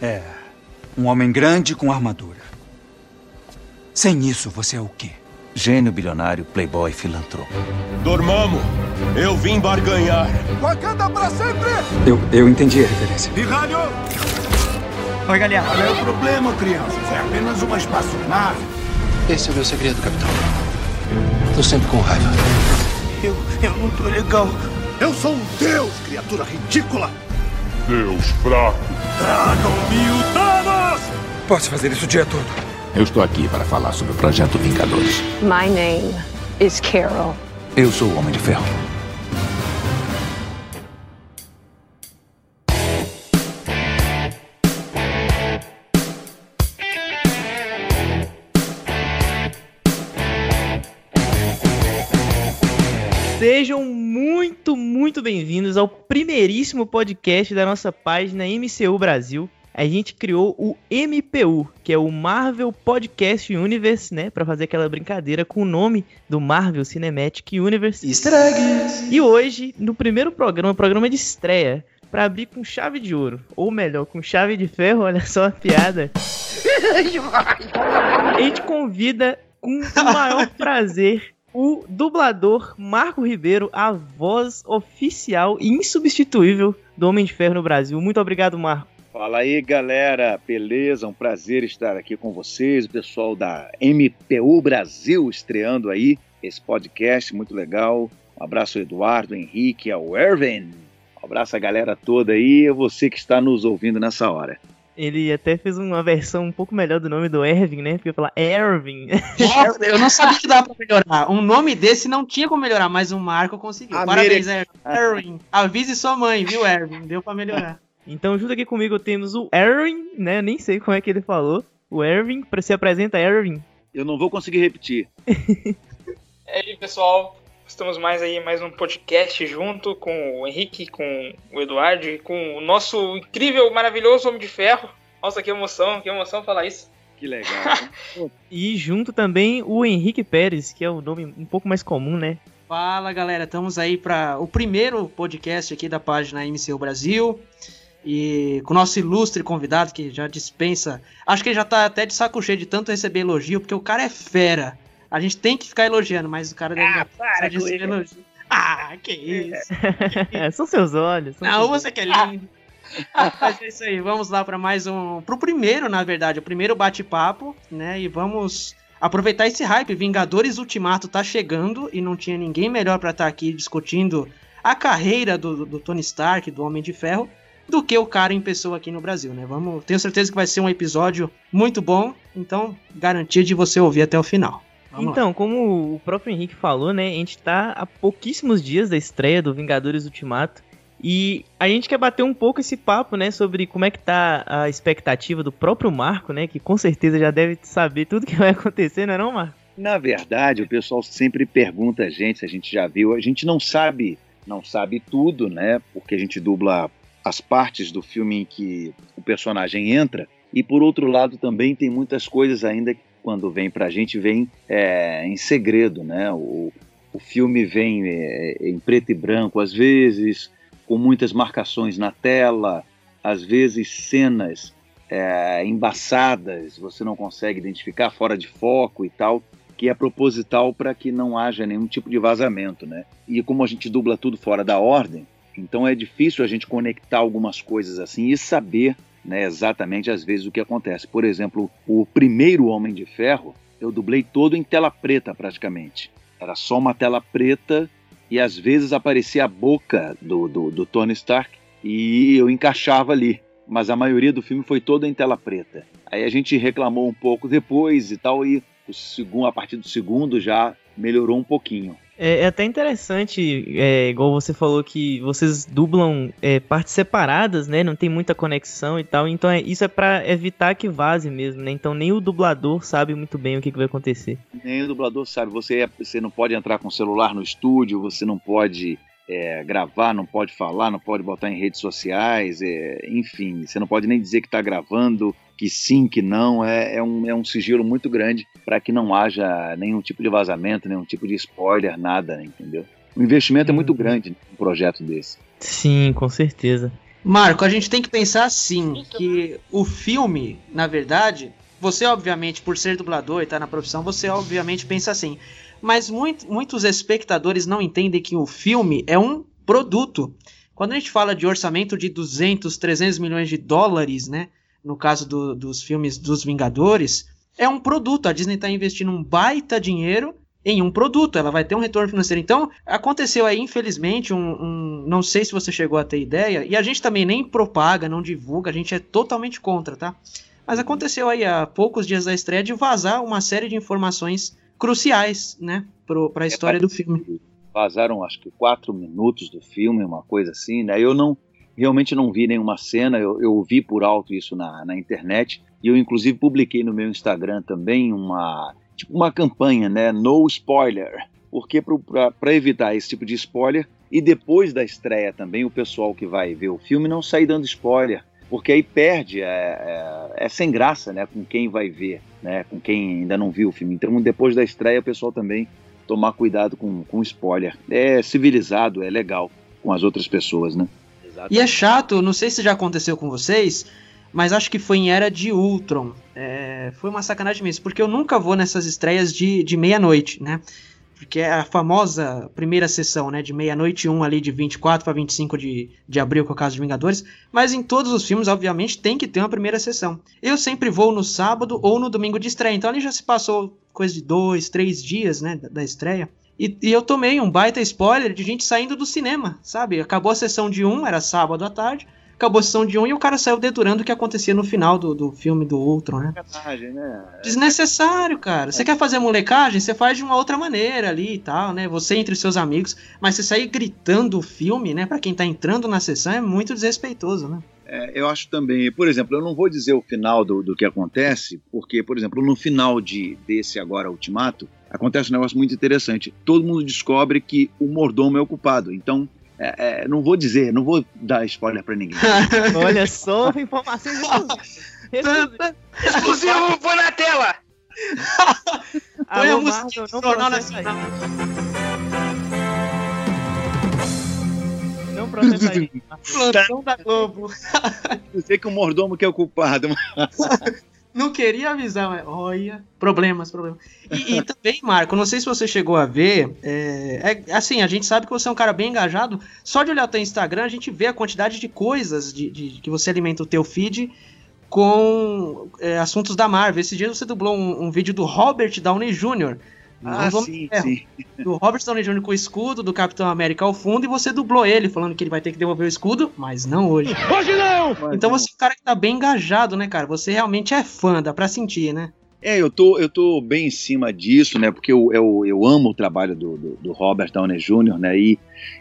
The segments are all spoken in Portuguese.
É. Um homem grande com armadura. Sem isso, você é o quê? Gênio bilionário, playboy, filantropo. Dormamos! Eu vim barganhar! Wakanda pra sempre! Eu, eu entendi a referência. Pirralho! Oi, galera. Qual é o problema, crianças? É apenas uma espaçonave. Esse é o meu segredo, capitão. Tô sempre com raiva. Eu, eu não tô legal. Eu sou um deus, criatura ridícula! Deus fraco! Tragam-me o Thanos! Posso fazer isso o dia todo. Eu estou aqui para falar sobre o projeto Vingadores. My name is Carol. Eu sou o Homem de Ferro. Muito, bem-vindos ao primeiríssimo podcast da nossa página MCU Brasil. A gente criou o MPU, que é o Marvel Podcast Universe, né, para fazer aquela brincadeira com o nome do Marvel Cinematic Universe. Easter eggs. E hoje, no primeiro programa, programa de estreia, para abrir com chave de ouro, ou melhor, com chave de ferro, olha só a piada. a gente convida com o maior prazer o dublador Marco Ribeiro, a voz oficial e insubstituível do Homem de Ferro no Brasil. Muito obrigado, Marco. Fala aí, galera. Beleza? Um prazer estar aqui com vocês, o pessoal da MPU Brasil estreando aí esse podcast muito legal. Um abraço ao Eduardo, Henrique, ao Erwin. Um abraço à galera toda aí a você que está nos ouvindo nessa hora. Ele até fez uma versão um pouco melhor do nome do Ervin, né? Porque falar Ervin. Nossa, eu não sabia que dava pra melhorar. Um nome desse não tinha como melhorar, mas o Marco conseguiu. Parabéns, Erwin. Erwin. Avise sua mãe, viu, Erwin? Deu pra melhorar. Então, junto aqui comigo temos o Erwin, né? Nem sei como é que ele falou. O Erwin, se apresenta, Erwin. Eu não vou conseguir repetir. E aí, pessoal, estamos mais aí, mais um podcast junto com o Henrique, com o Eduardo e com o nosso incrível, maravilhoso Homem de Ferro. Nossa, que emoção, que emoção falar isso. Que legal. E junto também o Henrique Pérez, que é o nome um pouco mais comum, né? Fala, galera. Estamos aí para o primeiro podcast aqui da página MCU Brasil. E com o nosso ilustre convidado, que já dispensa. Acho que ele já tá até de saco cheio de tanto receber elogio, porque o cara é fera. A gente tem que ficar elogiando, mas o cara deve Ah, para com elogio. Ah, que isso. são seus olhos. são Não, seus você que é lindo. Mas é isso aí, vamos lá para mais um. Pro primeiro, na verdade, o primeiro bate-papo, né? E vamos aproveitar esse hype. Vingadores Ultimato tá chegando e não tinha ninguém melhor para estar aqui discutindo a carreira do, do Tony Stark, do Homem de Ferro, do que o cara em pessoa aqui no Brasil, né? Vamos, tenho certeza que vai ser um episódio muito bom, então garantia de você ouvir até o final. Vamos lá. Então, como o próprio Henrique falou, né? A gente tá há pouquíssimos dias da estreia do Vingadores Ultimato. E a gente quer bater um pouco esse papo, né? Sobre como é que tá a expectativa do próprio Marco, né? Que com certeza já deve saber tudo que vai acontecer, não é não, Marco? Na verdade, o pessoal sempre pergunta a gente se a gente já viu. A gente não sabe, não sabe tudo, né? Porque a gente dubla as partes do filme em que o personagem entra. E por outro lado, também tem muitas coisas ainda que quando vem pra gente vem é, em segredo, né? O, o filme vem é, em preto e branco às vezes, com muitas marcações na tela, às vezes cenas é, embaçadas, você não consegue identificar fora de foco e tal, que é proposital para que não haja nenhum tipo de vazamento, né? E como a gente dubla tudo fora da ordem, então é difícil a gente conectar algumas coisas assim e saber, né, exatamente às vezes o que acontece. Por exemplo, o primeiro Homem de Ferro, eu dublei todo em tela preta praticamente. Era só uma tela preta e às vezes aparecia a boca do, do, do Tony Stark e eu encaixava ali. Mas a maioria do filme foi toda em tela preta. Aí a gente reclamou um pouco depois e tal, e o segundo, a partir do segundo já melhorou um pouquinho. É, é até interessante, é, igual você falou que vocês dublam é, partes separadas, né? Não tem muita conexão e tal. Então é, isso é pra evitar que vaze mesmo, né? Então nem o dublador sabe muito bem o que, que vai acontecer. Nem o dublador sabe. Você, é- você não pode entrar com o celular no estúdio, você não pode é, gravar, não pode falar, não pode botar em redes sociais, é, enfim, você não pode nem dizer que está gravando, que sim, que não. É, é, um, é um sigilo muito grande para que não haja nenhum tipo de vazamento, nenhum tipo de spoiler, nada, entendeu? O investimento é muito Uhum. grande num projeto desse. Sim, com certeza. Marco, a gente tem que pensar assim, que o filme, na verdade, você obviamente, por ser dublador e estar tá na profissão, você obviamente pensa assim. Mas muito, muitos espectadores não entendem que o filme é um produto. Quando a gente fala de orçamento de 200, 300 milhões de dólares, né? No caso do, dos filmes dos Vingadores, é um produto. A Disney está investindo um baita dinheiro em um produto, ela vai ter um retorno financeiro. Então, aconteceu aí, infelizmente, um, um, Não sei se você chegou a ter ideia, e a gente também nem propaga, não divulga, a gente é totalmente contra, tá? Mas aconteceu aí há poucos dias da estreia de vazar uma série de informações cruciais, né, para a história é, do filme. Vazaram, acho que quatro minutos do filme, uma coisa assim, né? Eu não realmente não vi nenhuma cena, eu, eu vi por alto isso na, na internet e eu inclusive publiquei no meu Instagram também uma tipo uma campanha, né? No spoiler, porque para evitar esse tipo de spoiler e depois da estreia também o pessoal que vai ver o filme não sair dando spoiler porque aí perde, é, é, é, sem graça, né, com quem vai ver, né, com quem ainda não viu o filme. Então, depois da estreia, o pessoal também tomar cuidado com, com spoiler. É civilizado, é legal com as outras pessoas, né? Exatamente. E é chato, não sei se já aconteceu com vocês, mas acho que foi em Era de Ultron. É, foi uma sacanagem mesmo, porque eu nunca vou nessas estreias de, de meia-noite, né? porque é a famosa primeira sessão, né, de meia-noite um ali de 24 para 25 de, de abril com o caso de Vingadores, mas em todos os filmes, obviamente, tem que ter uma primeira sessão. Eu sempre vou no sábado ou no domingo de estreia, então ali já se passou coisa de dois, três dias, né, da, da estreia. E, e, eu tomei um baita spoiler de gente saindo do cinema, sabe? Acabou a sessão de um, era sábado à tarde, acabou a sessão de um e o cara saiu deturando o que acontecia no final do, do filme do Ultron, né? né? Desnecessário, cara. Você é. quer fazer molecagem? Você faz de uma outra maneira ali e tal, né? Você entre seus amigos. Mas você sair gritando o filme, né? Pra quem tá entrando na sessão é muito desrespeitoso, né? É, eu acho também, por exemplo, eu não vou dizer o final do, do que acontece, porque, por exemplo, no final de desse agora Ultimato, acontece um negócio muito interessante. Todo mundo descobre que o mordomo é o culpado. Então, é, é, não vou dizer, não vou dar spoiler pra ninguém. Olha só, informações exclusivas. põe na tela! Põe a música não Jornal Nacional. Não processa aí. Plantão da Globo. Eu sei que o mordomo que é o culpado. Não queria avisar, mas olha, problemas, problemas. E, e, também, Marco, não sei se você chegou a ver, é, é, assim, a gente sabe que você é um cara bem engajado. Só de olhar o teu Instagram, a gente vê a quantidade de coisas de, de que você alimenta o teu feed com é, assuntos da Marvel. Esse dia você dublou um, um vídeo do Robert Downey Jr., ah, sim, sim. Do Robert Downey Jr. com o escudo do Capitão América ao fundo e você dublou ele, falando que ele vai ter que devolver o escudo, mas não hoje. Hoje não! Então você é um cara que tá bem engajado, né, cara? Você realmente é fã, dá pra sentir, né? É, eu tô, eu tô bem em cima disso, né? Porque eu, eu, eu amo o trabalho do, do, do, Robert Downey Jr., né? E,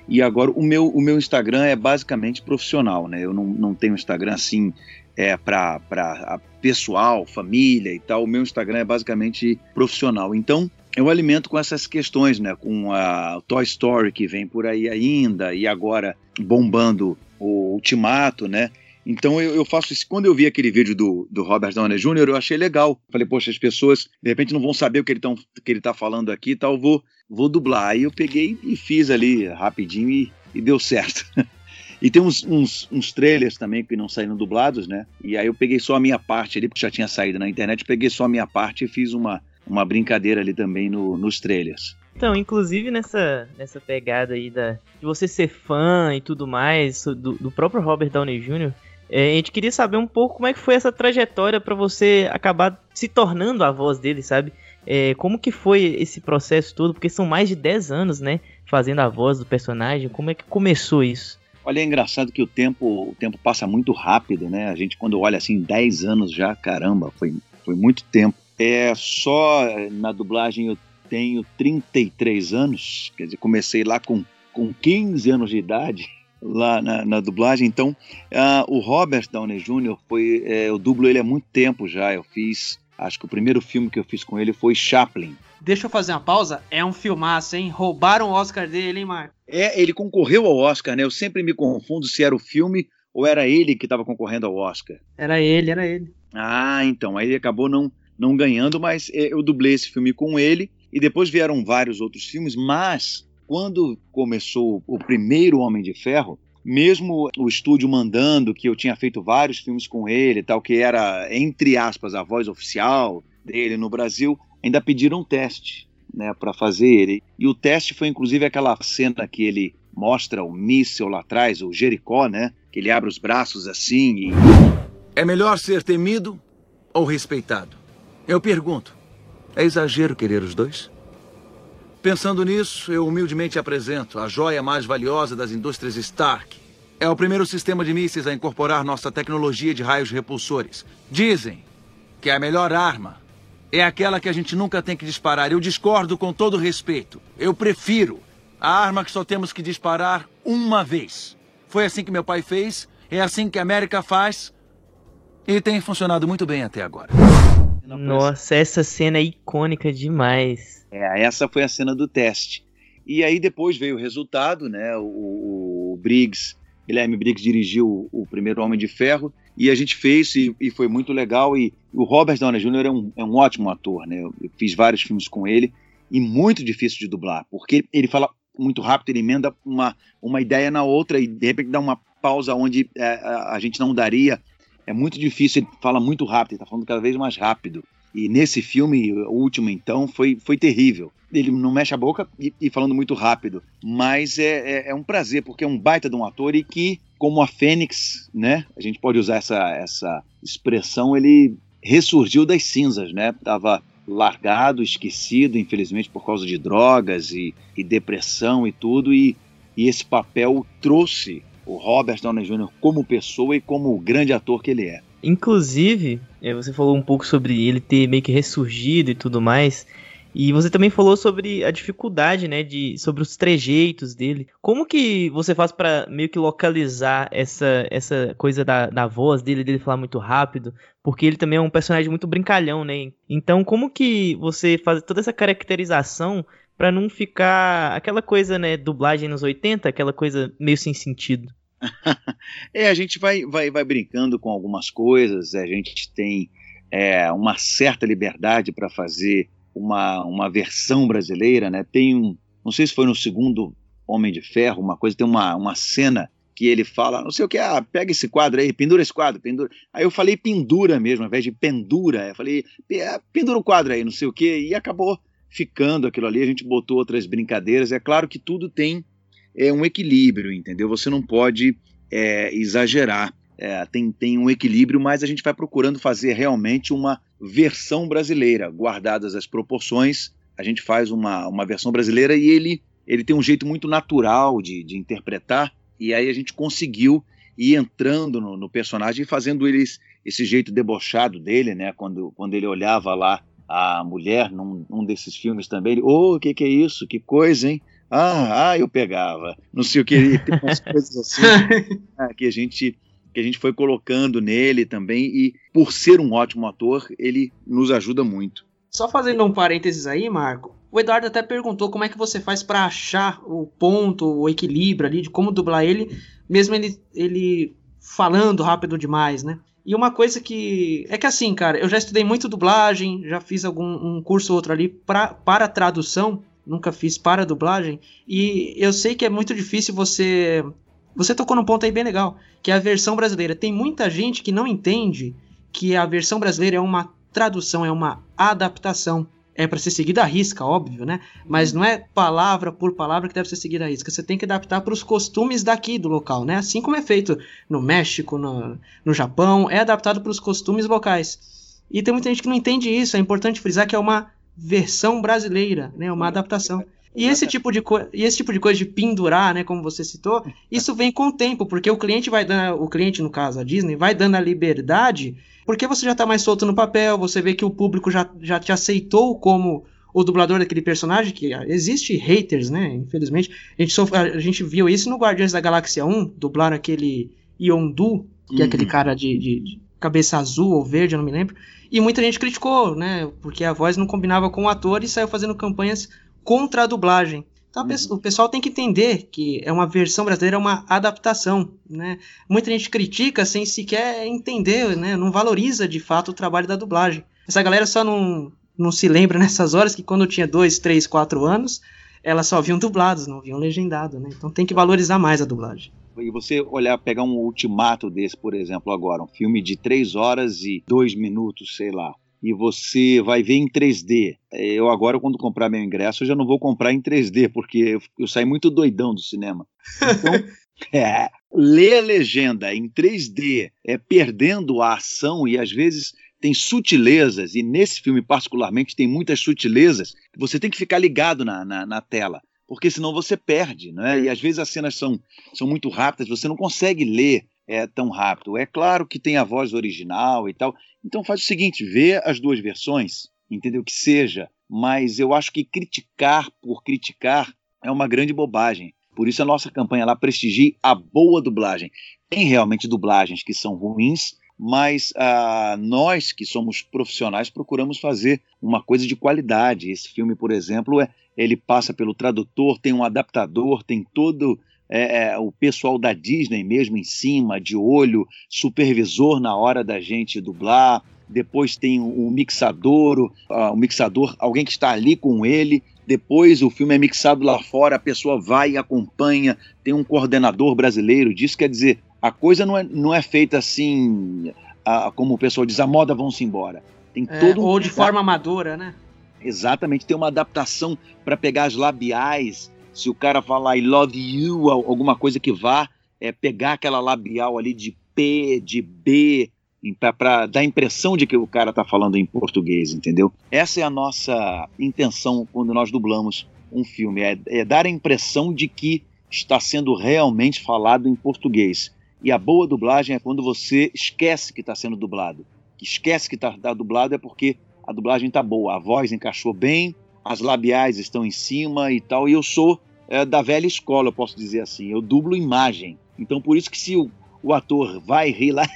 e agora o meu, o meu Instagram é basicamente profissional, né? Eu não, não tenho Instagram assim é, para pessoal, família e tal. O meu Instagram é basicamente profissional. Então, eu alimento com essas questões, né? Com a Toy Story que vem por aí ainda e agora bombando o Ultimato, né? Então eu, eu, faço isso. Quando eu vi aquele vídeo do, do Robert Downey Jr., eu achei legal. Falei, poxa, as pessoas de repente não vão saber o que ele, tão, que ele tá falando aqui e tal, vou, vou dublar. Aí eu peguei e fiz ali rapidinho e, e deu certo. e tem uns, uns, uns, trailers também que não saíram dublados, né? E aí eu peguei só a minha parte ali, porque já tinha saído na internet, peguei só a minha parte e fiz uma, uma brincadeira ali também no, nos trailers. Então, inclusive nessa, nessa pegada aí da, de você ser fã e tudo mais, do, do próprio Robert Downey Jr., é, a gente queria saber um pouco como é que foi essa trajetória para você acabar se tornando a voz dele, sabe? É, como que foi esse processo todo? Porque são mais de 10 anos, né? Fazendo a voz do personagem. Como é que começou isso? Olha, é engraçado que o tempo, o tempo passa muito rápido, né? A gente quando olha assim, 10 anos já, caramba, foi, foi muito tempo. É só na dublagem eu tenho 33 anos, quer dizer, comecei lá com, com 15 anos de idade lá na, na dublagem. Então, uh, o Robert Downey Jr. foi, é, eu dublo ele há muito tempo já. Eu fiz, acho que o primeiro filme que eu fiz com ele foi Chaplin. Deixa eu fazer uma pausa. É um filmaço, hein? Roubaram o Oscar dele, hein, Marco? É, ele concorreu ao Oscar, né? Eu sempre me confundo se era o filme ou era ele que estava concorrendo ao Oscar. Era ele, era ele. Ah, então. Aí ele acabou não não ganhando, mas é, eu dublei esse filme com ele e depois vieram vários outros filmes, mas quando começou o primeiro Homem de Ferro, mesmo o estúdio mandando que eu tinha feito vários filmes com ele, tal, que era, entre aspas, a voz oficial dele no Brasil, ainda pediram um teste, né, para fazer ele. E o teste foi inclusive aquela cena que ele mostra o míssil lá atrás, o Jericó, né, que ele abre os braços assim e É melhor ser temido ou respeitado? Eu pergunto. É exagero querer os dois? Pensando nisso, eu humildemente apresento a joia mais valiosa das indústrias Stark. É o primeiro sistema de mísseis a incorporar nossa tecnologia de raios repulsores. Dizem que a melhor arma é aquela que a gente nunca tem que disparar. Eu discordo com todo respeito. Eu prefiro a arma que só temos que disparar uma vez. Foi assim que meu pai fez, é assim que a América faz e tem funcionado muito bem até agora. Nossa, essa cena é icônica demais. É, essa foi a cena do teste. E aí depois veio o resultado, né? O, o Briggs, Guilherme Briggs dirigiu o, o, primeiro Homem de Ferro e a gente fez e, e, foi muito legal. E o Robert Downey Jr. é um, é um ótimo ator, né? Eu, eu fiz vários filmes com ele e muito difícil de dublar, porque ele fala muito rápido, ele emenda uma, uma ideia na outra e de repente dá uma pausa onde é, a, a gente não daria. É muito difícil, ele fala muito rápido, ele está falando cada vez mais rápido. E nesse filme, o último então, foi, foi terrível. Ele não mexe a boca e, e falando muito rápido, mas é, é, é, um prazer, porque é um baita de um ator e que, como a Fênix, né, a gente pode usar essa, essa expressão, ele ressurgiu das cinzas, né? Tava largado, esquecido, infelizmente por causa de drogas e, e depressão e tudo, e, e esse papel trouxe o Robert Downey Jr. como pessoa e como o grande ator que ele é. Inclusive, é, você falou um pouco sobre ele ter meio que ressurgido e tudo mais. E você também falou sobre a dificuldade, né, de sobre os trejeitos dele. Como que você faz para meio que localizar essa, essa coisa da, da voz dele, dele falar muito rápido? Porque ele também é um personagem muito brincalhão, né? Então, como que você faz toda essa caracterização para não ficar aquela coisa, né, dublagem nos 80, aquela coisa meio sem sentido? É, a gente vai, vai, vai brincando com algumas coisas, a gente tem é, uma certa liberdade para fazer uma, uma versão brasileira, né? Tem um, não sei se foi no segundo Homem de Ferro, uma coisa, tem uma, uma cena que ele fala, não sei o que, ah, pega esse quadro aí, pendura esse quadro, pendura. Aí eu falei pendura mesmo, ao invés de pendura, eu falei, pendura o quadro aí, não sei o que, e acabou ficando aquilo ali, a gente botou outras brincadeiras. É claro que tudo tem é, um equilíbrio, entendeu? Você não pode é, exagerar. É, tem, tem um equilíbrio, mas a gente vai procurando fazer realmente uma versão brasileira, guardadas as proporções. A gente faz uma, uma versão brasileira e ele, ele tem um jeito muito natural de, de interpretar, e aí a gente conseguiu ir entrando no, no personagem e fazendo eles, esse jeito debochado dele, né? Quando, quando ele olhava lá a mulher num, num desses filmes também, ele, ô, oh, o que, que é isso? Que coisa, hein? Ah, ah, eu pegava. Não sei o que, tem umas coisas assim né, que a gente que a gente foi colocando nele também e por ser um ótimo ator, ele nos ajuda muito. Só fazendo um parênteses aí, Marco. O Eduardo até perguntou como é que você faz para achar o ponto, o equilíbrio ali de como dublar ele, mesmo ele, ele falando rápido demais, né? E uma coisa que. É que assim, cara, eu já estudei muito dublagem, já fiz algum um curso ou outro ali pra, para tradução, nunca fiz para dublagem, e eu sei que é muito difícil você você tocou num ponto aí bem legal, que é a versão brasileira. Tem muita gente que não entende que a versão brasileira é uma tradução, é uma adaptação. É para ser seguida à risca, óbvio, né? Mas não é palavra por palavra que deve ser seguida à risca. Você tem que adaptar para os costumes daqui do local, né? Assim como é feito no México, no, no Japão, é adaptado para os costumes locais. E tem muita gente que não entende isso. É importante frisar que é uma versão brasileira, né? Uma adaptação. E esse tipo de e esse tipo de coisa de pendurar, né, como você citou, isso vem com o tempo, porque o cliente vai dando, o cliente no caso a Disney, vai dando a liberdade, porque você já está mais solto no papel, você vê que o público já, já te aceitou como o dublador daquele personagem, que existe haters, né, infelizmente. A gente, sofre, a gente viu isso no Guardiões da Galáxia 1, dublar aquele Yondu, que uhum. é aquele uhum. cara de, de, de cabeça azul ou verde, eu não me lembro. E muita gente criticou, né? Porque a voz não combinava com o ator e saiu fazendo campanhas contra a dublagem. Então uhum. o pessoal tem que entender que é uma versão brasileira, é uma adaptação, né? Muita gente critica sem sequer entender, né? Não valoriza de fato o trabalho da dublagem. Essa galera só não, não se lembra nessas horas que quando tinha dois, três, quatro anos, elas só viam dublados, não viam legendado, né? Então tem que valorizar mais a dublagem. E você olhar, pegar um ultimato desse, por exemplo, agora, um filme de 3 horas e 2 minutos, sei lá, e você vai ver em 3D. Eu agora, quando comprar meu ingresso, eu já não vou comprar em 3D, porque eu, eu saí muito doidão do cinema. Então, é, ler a legenda em 3D, é perdendo a ação e às vezes tem sutilezas, e nesse filme particularmente tem muitas sutilezas, você tem que ficar ligado na, na, na tela porque senão você perde, né? E às vezes as cenas são, são muito rápidas, você não consegue ler é, tão rápido. É claro que tem a voz original e tal. Então faz o seguinte, vê as duas versões, entendeu? Que seja, mas eu acho que criticar por criticar é uma grande bobagem. Por isso a nossa campanha lá prestigie a boa dublagem. Tem realmente dublagens que são ruins, mas ah, nós que somos profissionais procuramos fazer uma coisa de qualidade. Esse filme, por exemplo, é, ele passa pelo tradutor, tem um adaptador, tem todo é, é, o pessoal da Disney mesmo em cima, de olho, supervisor na hora da gente dublar. Depois tem o, o mixador, o, o mixador, alguém que está ali com ele. Depois o filme é mixado lá fora, a pessoa vai e acompanha. Tem um coordenador brasileiro disso, quer dizer, a coisa não é, não é feita assim, a, como o pessoal diz, a moda vão-se embora. Tem É, todo um ou de forma amadora, né? Exatamente, tem uma adaptação para pegar as labiais. Se o cara falar I love you, al- alguma coisa que vá é, pegar aquela labial ali de P, de B, para dar a impressão de que o cara está falando em português, entendeu? Essa é a nossa intenção quando nós dublamos um filme, é, é dar a impressão de que está sendo realmente falado em português. E a boa dublagem é quando você esquece que está sendo dublado. Que esquece que está dublado é porque a dublagem tá boa, a voz encaixou bem, as labiais estão em cima e tal. E eu sou é, da velha escola, eu posso dizer assim. Eu dublo imagem. Então por isso que se o, o ator vai rir lá,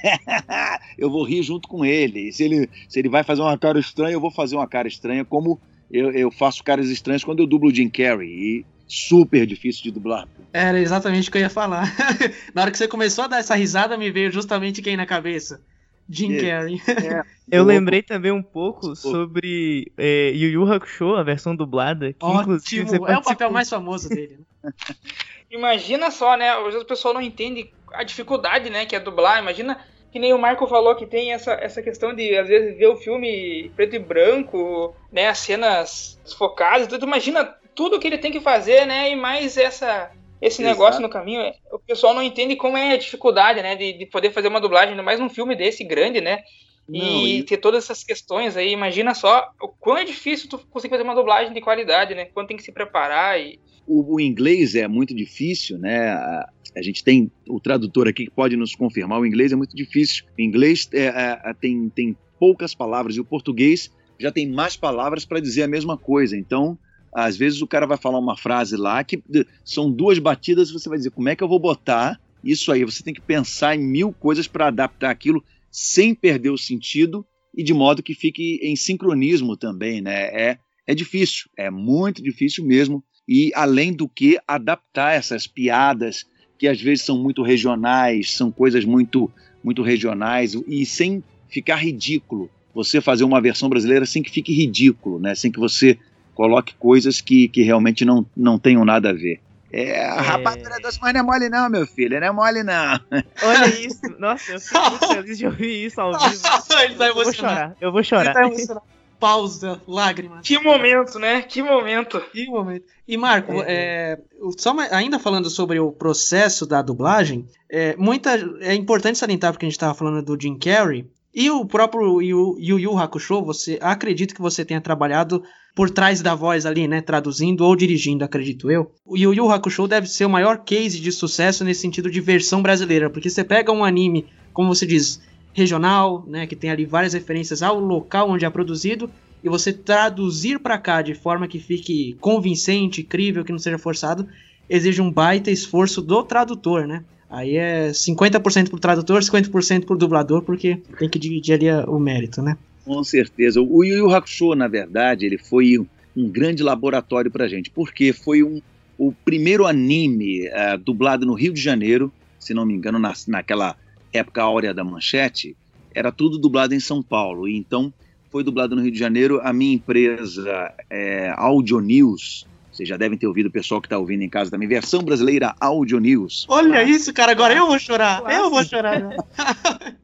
eu vou rir junto com ele. Se ele se ele vai fazer uma cara estranha, eu vou fazer uma cara estranha, como eu, eu faço caras estranhas quando eu dublo o Jim Carrey. E super difícil de dublar. Era exatamente o que eu ia falar. na hora que você começou a dar essa risada, me veio justamente quem na cabeça? Jim É. Carrey. Eu lembrei também um pouco sobre é, Yu Yu Hakusho, a versão dublada, que inclusive Ótimo, você é o papel participou. mais famoso dele. né? Imagina só, né? Às vezes o pessoal não entende a dificuldade, né, que é dublar. Imagina que nem o Marco falou que tem essa, essa questão de, às vezes, ver o filme preto e branco, né, as cenas desfocadas, tudo. Imagina tudo que ele tem que fazer, né, e mais essa, esse Exato. negócio no caminho. O pessoal não entende como é a dificuldade, né, de, de poder fazer uma dublagem, ainda mais num filme desse grande, né, Não, e, e- ter todas essas questões aí. Imagina só o quão é difícil tu conseguir fazer uma dublagem de qualidade, né, quanto tem que se preparar e... O, o inglês é muito difícil, né? A, a gente tem o tradutor aqui que pode nos confirmar. O inglês é muito difícil. O inglês é, é, tem, tem poucas palavras e o português já tem mais palavras para dizer a mesma coisa. Então, às vezes o cara vai falar uma frase lá que são duas batidas e você vai dizer como é que eu vou botar isso aí. Você tem que pensar em mil coisas para adaptar aquilo sem perder o sentido e de modo que fique em sincronismo também, né? É, é difícil, é muito difícil mesmo e além do que adaptar essas piadas que às vezes são muito regionais, são coisas muito muito regionais e sem ficar ridículo. Você fazer uma versão brasileira sem que fique ridículo, né? Sem que você coloque coisas que, que realmente não, não tenham nada a ver. É, a rapadura doce, mas não é mole não, meu filho, não é mole não. Olha isso, nossa, eu fico muito feliz de ouvir isso ao vivo. Ele tá Eu vou chorar, eu vou Ele chorar. tá emocionado. Pausa, lágrimas. Que momento, né? Que momento. Que momento. E Marco, é, o- só ainda falando sobre o processo da dublagem, é, muita, é importante salientar porque a gente estava falando do Jim Carrey e o próprio Yu Yu, Yu Hakusho, você acredito que você tenha trabalhado por trás da voz ali, né, traduzindo ou dirigindo, acredito eu. O Yu Yu Hakusho deve ser o maior case de sucesso nesse sentido de versão brasileira, porque você pega um anime, como você diz, regional, né, que tem ali várias referências ao local onde é produzido, e você traduzir para cá de forma que fique convincente, crível, que não seja forçado, exige um baita esforço do tradutor, né? Aí é 50% pro tradutor, 50% pro dublador, porque tem que dividir ali o mérito, né? Com certeza. O Yu Yu Hakusho, na verdade, ele foi um, grande laboratório pra gente, porque foi um, o primeiro anime eh, dublado no Rio de Janeiro, se não me engano, na, naquela época áurea da manchete, era tudo dublado em São Paulo. E então foi dublado no Rio de Janeiro. A minha empresa, é, Audio News, Vocês já devem ter ouvido o pessoal que está ouvindo em casa também. Versão brasileira Audio News. Olha isso, cara. Agora eu vou chorar. Eu vou chorar.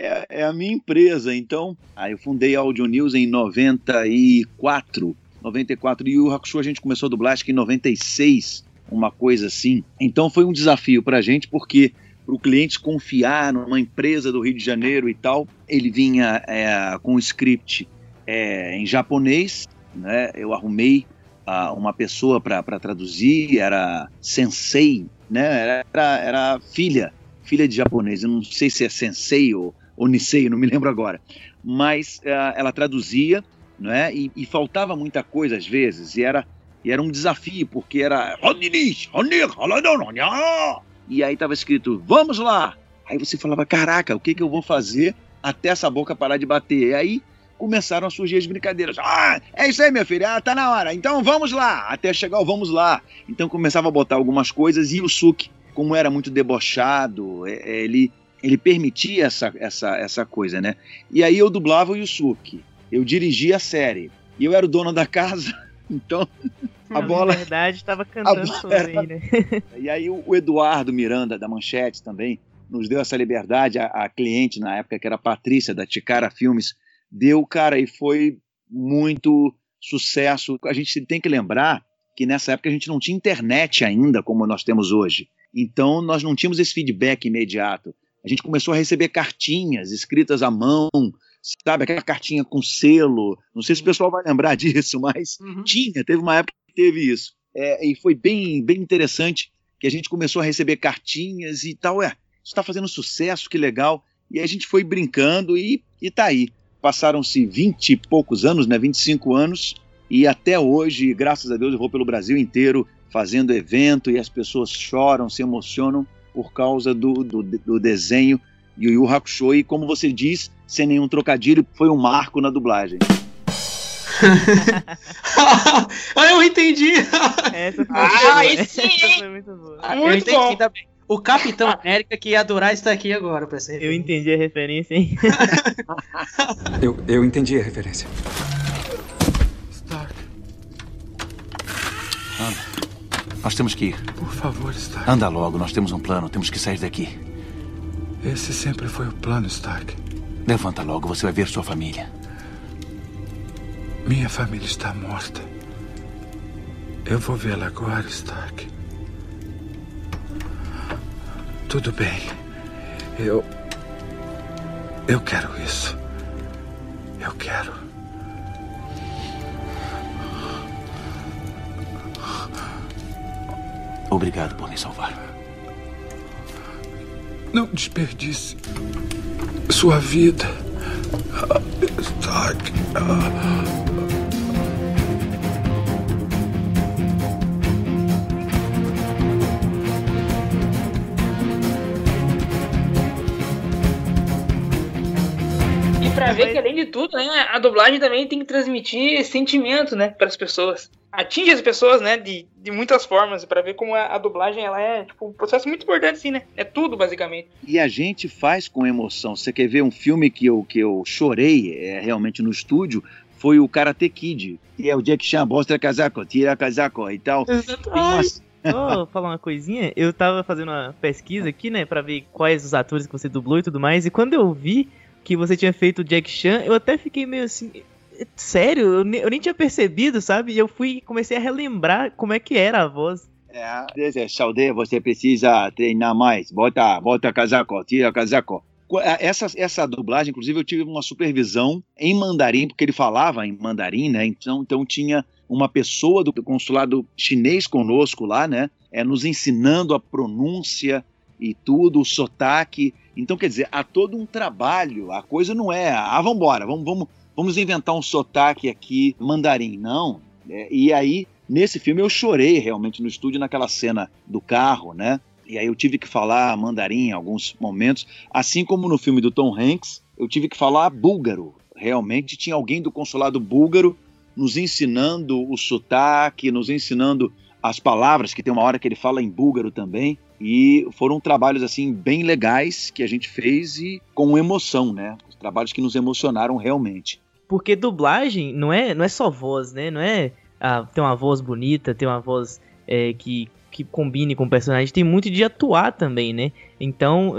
é, é, a minha empresa. Então, aí eu fundei a Audio News em 94. 94. E o Hakusho a gente começou a dublar acho que em 96, uma coisa assim. Então foi um desafio para a gente, porque para o cliente confiar numa empresa do Rio de Janeiro e tal, ele vinha é, com o script é, em japonês, né? Eu arrumei uh, uma pessoa para traduzir, era sensei, né? Era, era filha, filha de japonês. Eu não sei se é sensei ou, ou não me lembro agora. Mas uh, ela traduzia, né? E, e, faltava muita coisa às vezes, e era, e era um desafio, porque era. E aí estava escrito, vamos lá! Aí você falava, caraca, o que, que eu vou fazer até essa boca parar de bater? E aí começaram a surgir as brincadeiras. Ah, é isso aí, minha filha, ah, tá na hora. Então vamos lá, até chegar o vamos lá. Então começava a botar algumas coisas e o Suki, como era muito debochado, é, é, ele ele permitia essa, essa, essa coisa, né? E aí eu dublava o Yusuke, eu dirigia a série, e eu era o dono da casa, então a bola... Na verdade, estava cantando sobre aí, né? E aí o Eduardo Miranda, da Manchete também, nos deu essa liberdade, a, a cliente na época, que era a Patrícia, da Ticara Filmes, deu, cara, e foi muito sucesso. A gente tem que lembrar que nessa época a gente não tinha internet ainda como nós temos hoje. Então nós não tínhamos esse feedback imediato. A gente começou a receber cartinhas escritas à mão, sabe, aquela cartinha com selo. Não sei se o pessoal vai lembrar disso, mas uhum. tinha, teve uma época que teve isso. É, e foi bem, bem interessante que a gente começou a receber cartinhas e tal. É, está fazendo sucesso, que legal. E a gente foi brincando e, e tá aí passaram-se 20 e poucos anos, né, 25 anos, e até hoje, graças a Deus, eu vou pelo Brasil inteiro fazendo evento e as pessoas choram, se emocionam por causa do, do, do desenho Yu Yu Hakusho e, como você diz, sem nenhum trocadilho, foi um marco na dublagem. ah, eu entendi! Essa foi ah, muito sim! Essa foi muito boa. Ah, muito eu entendi bom. também. O Capitão América que ia adorar estar aqui agora pra ser. Eu entendi a referência, hein? eu, eu entendi a referência. Nós temos que ir. Por favor, Stark. Anda logo, nós temos um plano, temos que sair daqui. Esse sempre foi o plano, Stark. Levanta logo, você vai ver sua família. Minha família está morta. Eu vou vê-la agora, Stark. Tudo bem. Eu. Eu quero isso. Eu quero. Obrigado por me salvar. Não desperdice sua vida. Stark. pra ver que além de tudo, né, a dublagem também tem que transmitir sentimento, né, para as pessoas. Atinge as pessoas, né, de, de muitas formas, para ver como a, a, dublagem ela é tipo, um processo muito importante, assim, né? É tudo, basicamente. E a gente faz com emoção. Você quer ver um filme que eu, que eu chorei é, realmente no estúdio? Foi o Karate Kid, que é o Jack Chan, mostra casaco, tira casaco e tal. Exatamente. Vou falar uma coisinha. Eu tava fazendo uma pesquisa aqui, né, para ver quais os atores que você dublou e tudo mais. E quando eu vi que você tinha feito Jack Chan, eu até fiquei meio assim. Sério, eu nem, eu nem tinha percebido, sabe? E eu fui comecei a relembrar como é que era a voz. É, Salde, você precisa treinar mais. Bota, bota casaco, tira casaco. Essa, essa dublagem, inclusive, eu tive uma supervisão em mandarim, porque ele falava em mandarim, né? Então, então tinha uma pessoa do consulado chinês conosco lá, né? É, nos ensinando a pronúncia e tudo, o sotaque. Então, quer dizer, há todo um trabalho. A coisa não é, ah, vamos embora, vamos, vamos, vamos inventar um sotaque aqui mandarim. Não. É, e aí, nesse filme, eu chorei realmente no estúdio, naquela cena do carro, né? E aí eu tive que falar mandarim em alguns momentos. Assim como no filme do Tom Hanks, eu tive que falar búlgaro. Realmente tinha alguém do consulado búlgaro nos ensinando o sotaque, nos ensinando as palavras, que tem uma hora que ele fala em búlgaro também. E foram trabalhos assim bem legais que a gente fez e com emoção, né? Os trabalhos que nos emocionaram realmente. Porque dublagem não é, não é só voz, né? Não é a, ter uma voz bonita, ter uma voz é, que, que combine com o personagem, tem muito de atuar também, né? Então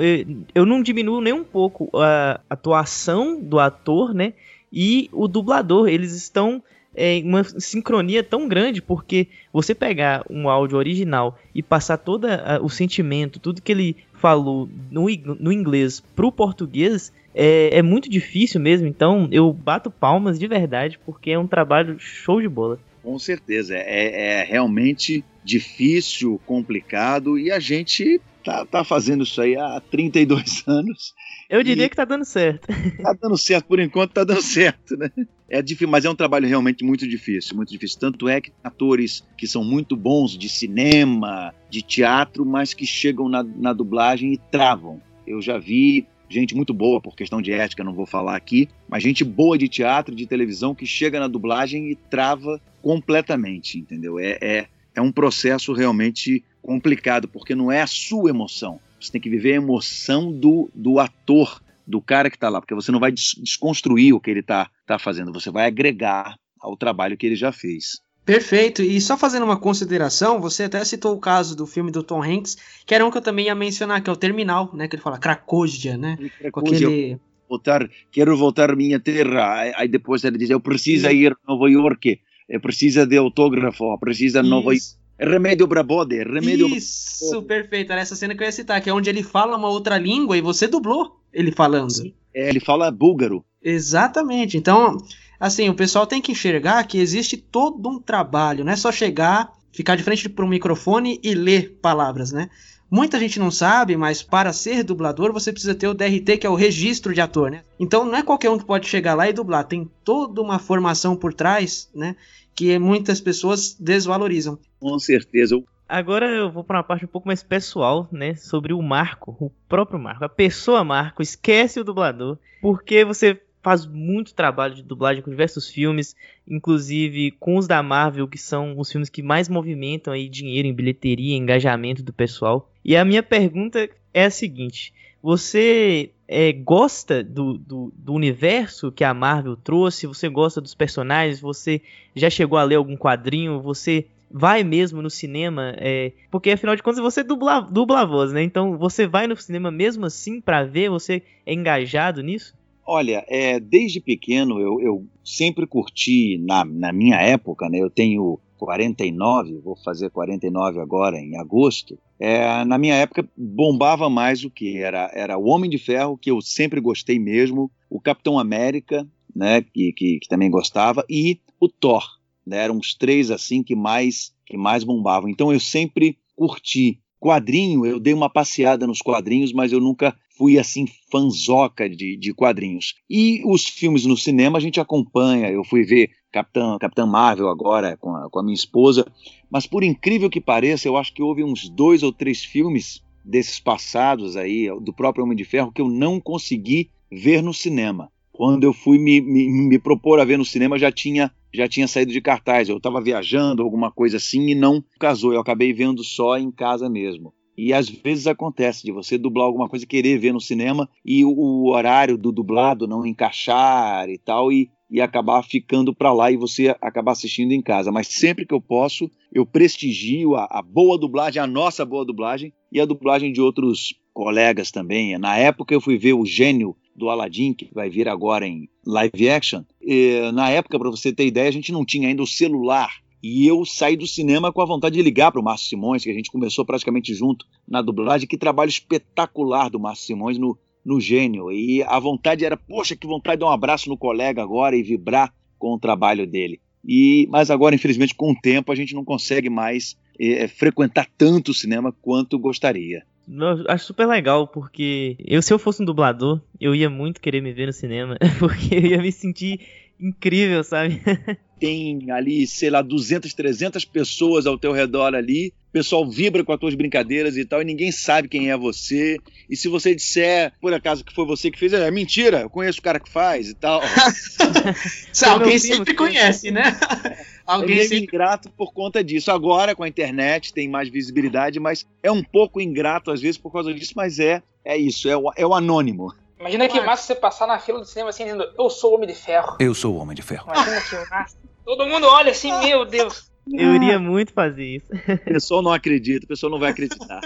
eu não diminuo nem um pouco a atuação do ator, né? E o dublador, eles estão é, uma sincronia tão grande, porque você pegar um áudio original e passar todo o sentimento, tudo que ele falou no, no inglês pro português, é, é muito difícil mesmo. Então eu bato palmas de verdade, porque é um trabalho show de bola. Com certeza, é, é realmente difícil, complicado e a gente tá, tá fazendo isso aí há 32 anos. Eu diria que tá dando certo. Tá dando certo, por enquanto tá dando certo, né? É difícil, mas é um trabalho realmente muito difícil, muito difícil. Tanto é que atores que são muito bons de cinema, de teatro, mas que chegam na, na dublagem e travam. Eu já vi gente muito boa, por questão de ética, não vou falar aqui, mas gente boa de teatro, de televisão, que chega na dublagem e trava completamente, entendeu? É, é, é um processo realmente complicado, porque não é a sua emoção. Você tem que viver a emoção do, do ator, do cara que está lá, porque você não vai desconstruir o que ele está tá fazendo, você vai agregar ao trabalho que ele já fez. Perfeito. E só fazendo uma consideração, você até citou o caso do filme do Tom Hanks, que era um que eu também ia mencionar, que é o Terminal, né? Que ele fala Cracódia, né? Com aquele... Voltar, quero voltar à minha terra. Aí depois ele diz, eu preciso ir a Nova York, eu preciso de autógrafo, preciso de Nova York. É remédio para bode, é remédio Isso, perfeito. Era essa cena que eu ia citar, que é onde ele fala uma outra língua e você dublou ele falando. É, ele fala búlgaro. Exatamente. Então, assim, o pessoal tem que enxergar que existe todo um trabalho, não é só chegar, ficar de frente para um microfone e ler palavras, né? Muita gente não sabe, mas para ser dublador você precisa ter o DRT, que é o registro de ator, né? Então não é qualquer um que pode chegar lá e dublar, tem toda uma formação por trás, né? Que muitas pessoas desvalorizam. Com certeza. Agora eu vou para uma parte um pouco mais pessoal, né? Sobre o Marco, o próprio Marco. A pessoa Marco, esquece o dublador, porque você faz muito trabalho de dublagem com diversos filmes, inclusive com os da Marvel, que são os filmes que mais movimentam aí dinheiro em bilheteria, engajamento do pessoal. E a minha pergunta é a seguinte: você é, gosta do, do, do, universo que a Marvel trouxe? Você gosta dos personagens? Você já chegou a ler algum quadrinho? Você vai mesmo no cinema? É, porque afinal de contas você dubla, dubla a voz, né? Então você vai no cinema mesmo assim para ver? Você é engajado nisso? Olha, é, desde pequeno eu, eu sempre curti, na, na, minha época, né, eu tenho 49, vou fazer 49 agora em agosto. É, na minha época bombava mais o que? Era, era o Homem de Ferro, que eu sempre gostei mesmo, o Capitão América, né, que, que, que também gostava, e o Thor. Né, eram os três assim que mais, que mais bombavam. Então eu sempre curti. Quadrinho, eu dei uma passeada nos quadrinhos, mas eu nunca fui assim fanzoca de, de quadrinhos. E os filmes no cinema a gente acompanha. Eu fui ver Capitã, Capitã Marvel agora com a, com a minha esposa. Mas por incrível que pareça, eu acho que houve uns dois ou três filmes desses passados aí, do próprio Homem de Ferro, que eu não consegui ver no cinema. Quando eu fui me, me, me propor a ver no cinema, já tinha já tinha saído de cartaz. Eu estava viajando, alguma coisa assim, e não casou. Eu acabei vendo só em casa mesmo. E às vezes acontece de você dublar alguma coisa, querer ver no cinema e o horário do dublado não encaixar e tal, e, e acabar ficando para lá e você acabar assistindo em casa. Mas sempre que eu posso, eu prestigio a, a boa dublagem, a nossa boa dublagem e a dublagem de outros colegas também. Na época eu fui ver o Gênio do Aladdin, que vai vir agora em live action. E, na época, para você ter ideia, a gente não tinha ainda o celular e eu saí do cinema com a vontade de ligar para o Márcio Simões, que a gente começou praticamente junto na dublagem. Que trabalho espetacular do Márcio Simões no, no Gênio. E a vontade era, poxa, que vontade de dar um abraço no colega agora e vibrar com o trabalho dele. E, mas agora, infelizmente, com o tempo, a gente não consegue mais é, frequentar tanto o cinema quanto gostaria. Eu acho super legal, porque eu, se eu fosse um dublador, eu ia muito querer me ver no cinema, porque eu ia me sentir incrível, sabe? Tem ali, sei lá, 200, 300 pessoas ao teu redor ali. O pessoal vibra com as tuas brincadeiras e tal, e ninguém sabe quem é você. E se você disser, por acaso, que foi você que fez, é mentira, eu conheço o cara que faz e tal. alguém sempre conhece, né? Alguém é sempre... ingrato por conta disso. Agora, com a internet, tem mais visibilidade, mas é um pouco ingrato às vezes por causa disso, mas é, é isso, é o, é o anônimo. Imagina que massa você passar na fila do cinema assim dizendo, eu sou o Homem de Ferro. Eu sou o Homem de Ferro. Imagina que massa. Todo mundo olha assim, meu Deus. Eu iria muito fazer isso. O pessoal não acredita, o pessoal não vai acreditar.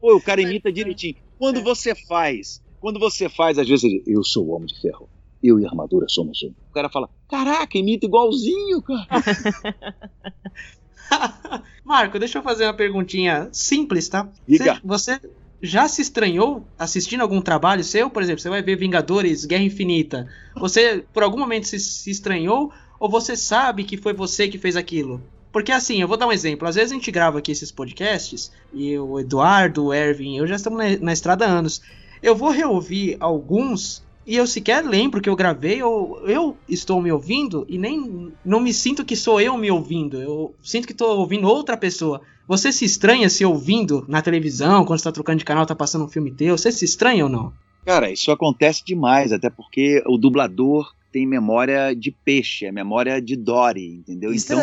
Pô, o cara imita direitinho. Quando você faz, quando você faz, às vezes, ele, eu sou o Homem de Ferro. Eu e a armadura somos um. O cara fala, caraca, imita igualzinho, cara. Marco, deixa eu fazer uma perguntinha simples, tá? Diga. Você, você já se estranhou assistindo algum trabalho seu? Por exemplo, você vai ver Vingadores, Guerra Infinita. Você, por algum momento, se, se estranhou? Ou você sabe que foi você que fez aquilo? Porque assim, eu vou dar um exemplo. Às vezes a gente grava aqui esses podcasts, e o Eduardo, o Ervin, eu já estamos na, na estrada há anos. Eu vou reouvir alguns e eu sequer lembro que eu gravei, ou eu estou me ouvindo e nem não me sinto que sou eu me ouvindo. Eu sinto que estou ouvindo outra pessoa. Você se estranha se ouvindo na televisão, quando está trocando de canal, tá passando um filme teu? Você se estranha ou não? Cara, isso acontece demais, até porque o dublador tem memória de peixe, é memória de Dory, entendeu? Então,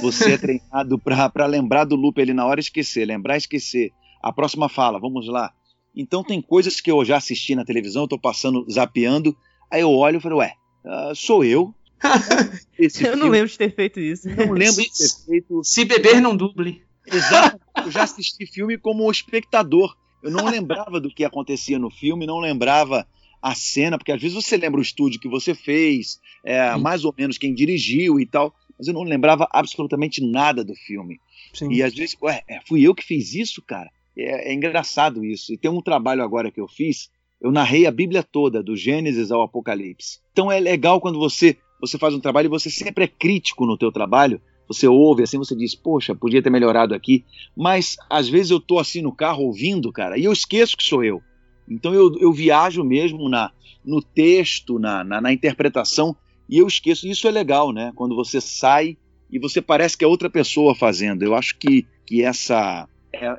você é treinado para lembrar do loop ali na hora e esquecer, lembrar e esquecer. A próxima fala, vamos lá. Então tem coisas que eu já assisti na televisão, eu tô passando, zapeando, aí eu olho e falo, ué, uh, sou eu. Esse eu filme, não lembro de ter feito isso. Não lembro de ter feito. Se beber, não duble. Exato. Eu já assisti filme como espectador. Eu não lembrava do que acontecia no filme, não lembrava a cena, porque às vezes você lembra o estúdio que você fez, é, mais ou menos quem dirigiu e tal, mas eu não lembrava absolutamente nada do filme. Sim. E às vezes, ué, é, fui eu que fiz isso, cara? É, é, engraçado isso. E tem um trabalho agora que eu fiz, eu narrei a Bíblia toda, do Gênesis ao Apocalipse. Então é legal quando você você faz um trabalho e você sempre é crítico no teu trabalho, você ouve assim, você diz, poxa, podia ter melhorado aqui, mas às vezes eu tô assim no carro ouvindo, cara, e eu esqueço que sou eu. Então eu, eu viajo mesmo na, no texto, na, na, na interpretação, e eu esqueço. Isso é legal, né? Quando você sai e você parece que é outra pessoa fazendo. Eu acho que, que essa,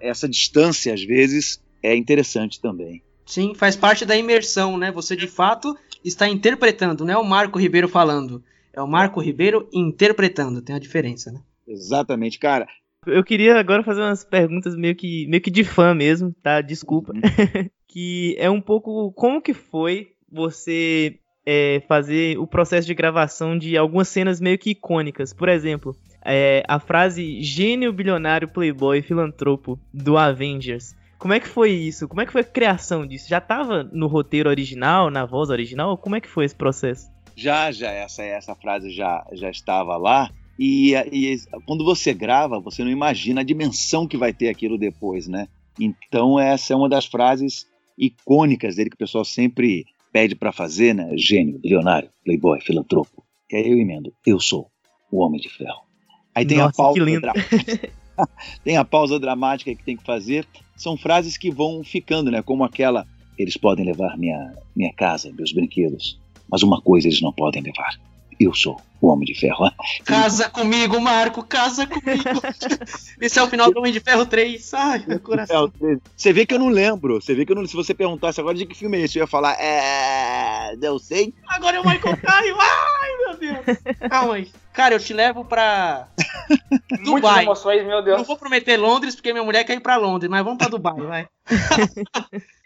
essa distância, às vezes, é interessante também. Sim, faz parte da imersão, né? Você de fato está interpretando, não é o Marco Ribeiro falando. É o Marco Ribeiro interpretando, tem a diferença, né? Exatamente, cara. Eu queria agora fazer umas perguntas meio que, meio que de fã mesmo, tá? Desculpa. Uhum. que é um pouco como que foi você é, fazer o processo de gravação de algumas cenas meio que icônicas. Por exemplo, é, a frase gênio, bilionário, playboy, filantropo do Avengers. Como é que foi isso? Como é que foi a criação disso? Já estava no roteiro original, na voz original? Como é que foi esse processo? Já, já, essa, essa frase já, já estava lá. E, e quando você grava, você não imagina a dimensão que vai ter aquilo depois, né? Então, essa é uma das frases icônicas dele que o pessoal sempre pede para fazer, né? Gênio, bilionário, playboy, filantropo. E aí eu emendo, eu sou o Homem de Ferro. Aí tem Nossa, a pausa dramática. tem a pausa dramática que tem que fazer. São frases que vão ficando, né? Como aquela: eles podem levar minha, minha casa, meus brinquedos, mas uma coisa eles não podem levar: eu sou o Homem de Ferro. Casa comigo, Marco, casa comigo. Esse é o final do Homem de Ferro 3. Ai, meu coração. Você vê que eu não lembro. Você vê que eu não. Se você perguntasse agora de que filme é esse, eu ia falar, é. Eu sei. Agora é o Michael Caio. Ai, meu Deus. Calma aí. Cara, eu te levo pra. Dubai. Muitas emoções, meu Deus. Não vou prometer Londres, porque minha mulher quer ir pra Londres, mas vamos pra Dubai, vai.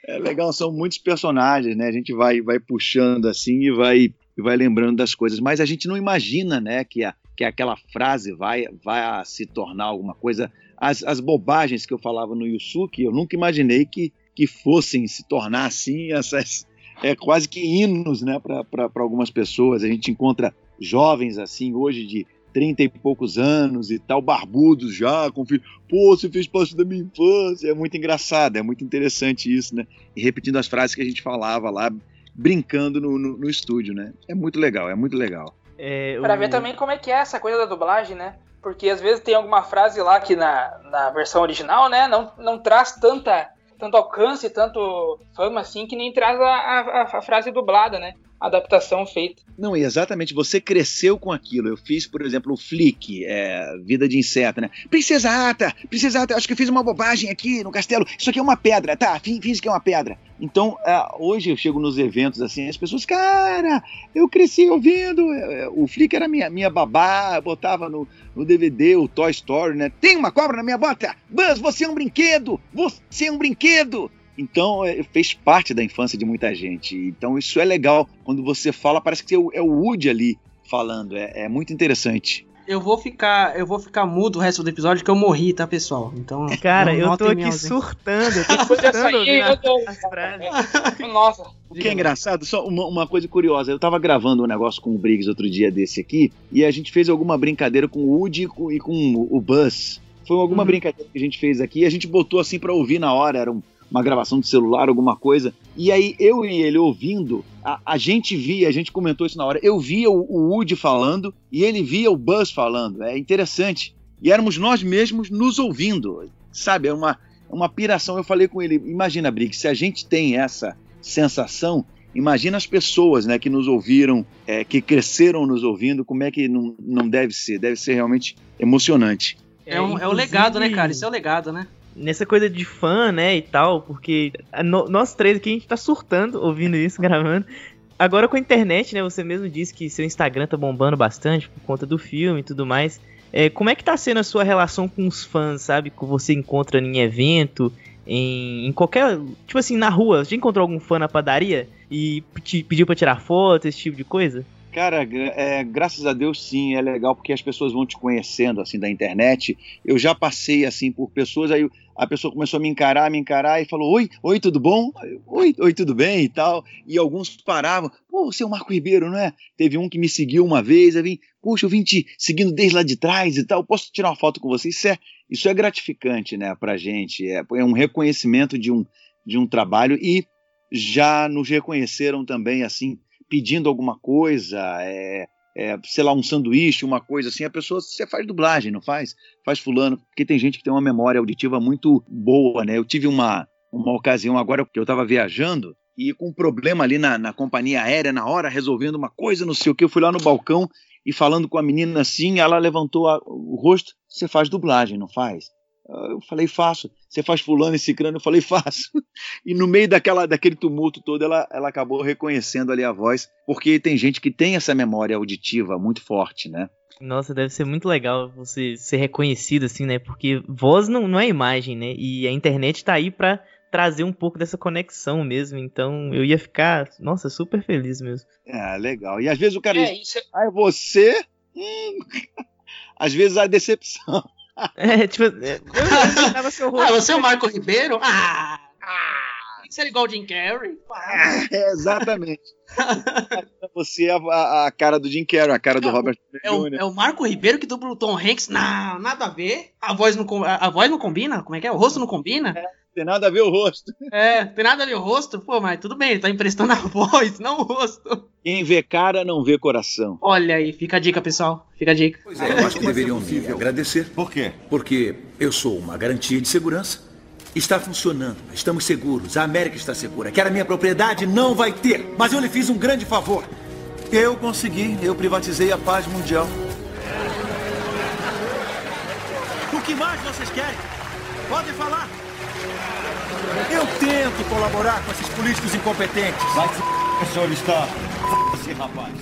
É legal, são muitos personagens, né? A gente vai, vai puxando assim e vai e vai lembrando das coisas. Mas a gente não imagina, né, que, a, que aquela frase vai, vai se tornar alguma coisa. As, as bobagens que eu falava no Yusuke, eu nunca imaginei que, que fossem se tornar assim essas é quase que hinos, né, para algumas pessoas. A gente encontra jovens assim hoje de 30 e poucos anos e tal, barbudos já, com filho. Pô, você fez parte da minha infância. É muito engraçado, é muito interessante isso, né? E repetindo as frases que a gente falava lá, brincando no, no, no estúdio, né? É muito legal, é muito legal. É, Pra ver também como é que é essa coisa da dublagem, né? Porque às vezes tem alguma frase lá que na, na versão original, né, não, não traz tanta, tanto alcance, tanto fama assim, que nem traz a, a, a frase dublada, né? Adaptação feita. Não, exatamente, você cresceu com aquilo. Eu fiz, por exemplo, o Flick, é, Vida de Inseto, né? Princesa Ata, Princesa Ata, acho que eu fiz uma bobagem aqui no castelo. Isso aqui é uma pedra, tá? Fiz que é uma pedra. Então, é, hoje eu chego nos eventos assim, as pessoas, cara, eu cresci ouvindo. É, é, o Flick era minha, minha babá, botava no, no DVD o Toy Story, né? Tem uma cobra na minha bota! Buzz, você é um brinquedo! Você é um brinquedo! Então, é, fez parte da infância de muita gente. Então, isso é legal. Quando você fala, parece que é o, é o Woody ali falando. É, é muito interessante. eu vou ficar, eu vou ficar mudo o resto do episódio que eu morri, tá, pessoal? Então, Cara, eu tô aqui surtando, eu tô surtando sair, Deus. as frases. Nossa. O que é engraçado, só uma, uma coisa curiosa, eu tava gravando um negócio com o Briggs outro dia desse aqui, e a gente fez alguma brincadeira com o Woody e com, e com o Buzz. Foi alguma Uhum. brincadeira que a gente fez aqui, e a gente botou assim pra ouvir na hora, era um- uma gravação de celular, alguma coisa. E aí eu e ele ouvindo, a, a gente via, a gente comentou isso na hora, eu via o, o Woody falando e ele via o Buzz falando. É interessante. E éramos nós mesmos nos ouvindo, sabe? É uma, uma piração. Eu falei com ele, imagina, Briggs, se a gente tem essa sensação, imagina as pessoas né, que nos ouviram, é, que cresceram nos ouvindo, como é que não, não deve ser? Deve ser realmente emocionante. É, um- é o legado, né, cara? Isso é o legado, né? Nessa coisa de fã, né, e tal, porque no- nós três aqui, a gente tá surtando ouvindo isso, gravando. Agora com a internet, né, você mesmo disse que seu Instagram tá bombando bastante por conta do filme e tudo mais. É, como é que tá sendo a sua relação com os fãs, sabe? Que você encontra em evento, em, em qualquer... Tipo assim, na rua, você encontrou algum fã na padaria e te pediu pra tirar foto, esse tipo de coisa? Cara, é, graças a Deus sim, é legal porque as pessoas vão te conhecendo assim da internet. Eu já passei assim por pessoas, aí a pessoa começou a me encarar, me encarar e falou: Oi, oi, tudo bom? Oi, oi, tudo bem e tal. E alguns paravam: Pô, você é o Marco Ribeiro, não é? Teve um que me seguiu uma vez, eu vim, Puxa, eu vim te seguindo desde lá de trás e tal. Posso tirar uma foto com você? Isso é, isso é gratificante, né, pra gente. É, é um reconhecimento de um, de um trabalho e já nos reconheceram também assim pedindo alguma coisa, é, é, sei lá, um sanduíche, uma coisa assim, a pessoa, você faz dublagem, não faz? Faz fulano, porque tem gente que tem uma memória auditiva muito boa, né? Eu tive uma, uma ocasião agora que eu estava viajando e com um problema ali na, na companhia aérea, na hora, resolvendo uma coisa, não sei o que, eu fui lá no balcão e falando com a menina assim, ela levantou a- o rosto, você faz dublagem, não faz? Eu falei, faço. Você faz fulano e cicrano? Eu falei, faço. E no meio daquela, daquele tumulto todo, ela, ela acabou reconhecendo ali a voz, porque tem gente que tem essa memória auditiva muito forte, né? Nossa, deve ser muito legal você ser reconhecido assim, né? Porque voz não, não é imagem, né? E a internet tá aí pra trazer um pouco dessa conexão mesmo. Então eu ia ficar, nossa, super feliz mesmo. É, legal. E às vezes o cara É, isso é- ah, é você? Hum. Às vezes há decepção. É, tipo, é, eu seu rosto. Ah, você é o Marco Ribeiro? Ah! ah você era igual o Jim Carrey? Ah. É, exatamente. Você é a, a- cara do Jim Carrey, a cara do Robert É o, Jr. é o Marco Ribeiro que dubla o Tom Hanks? Não, nada a ver. A voz não, a, a voz não combina? Como é que é? O rosto não combina? Tem nada a ver o rosto. É, tem nada a ver o rosto? Pô, mas tudo bem, ele tá emprestando a voz, não o rosto. Quem vê cara não vê coração. Olha aí, fica a dica, pessoal. Fica a dica. Pois é, eu acho que deveriam me agradecer. Por quê? Porque eu sou uma garantia de segurança. Está funcionando, estamos seguros, a América está segura. Quer a minha propriedade? Não vai ter. Mas eu lhe fiz um grande favor. Eu consegui, eu privatizei a paz mundial. O que mais vocês querem? Podem falar. Eu tento colaborar com esses políticos incompetentes. Vai se o senhor está. Esse rapaz.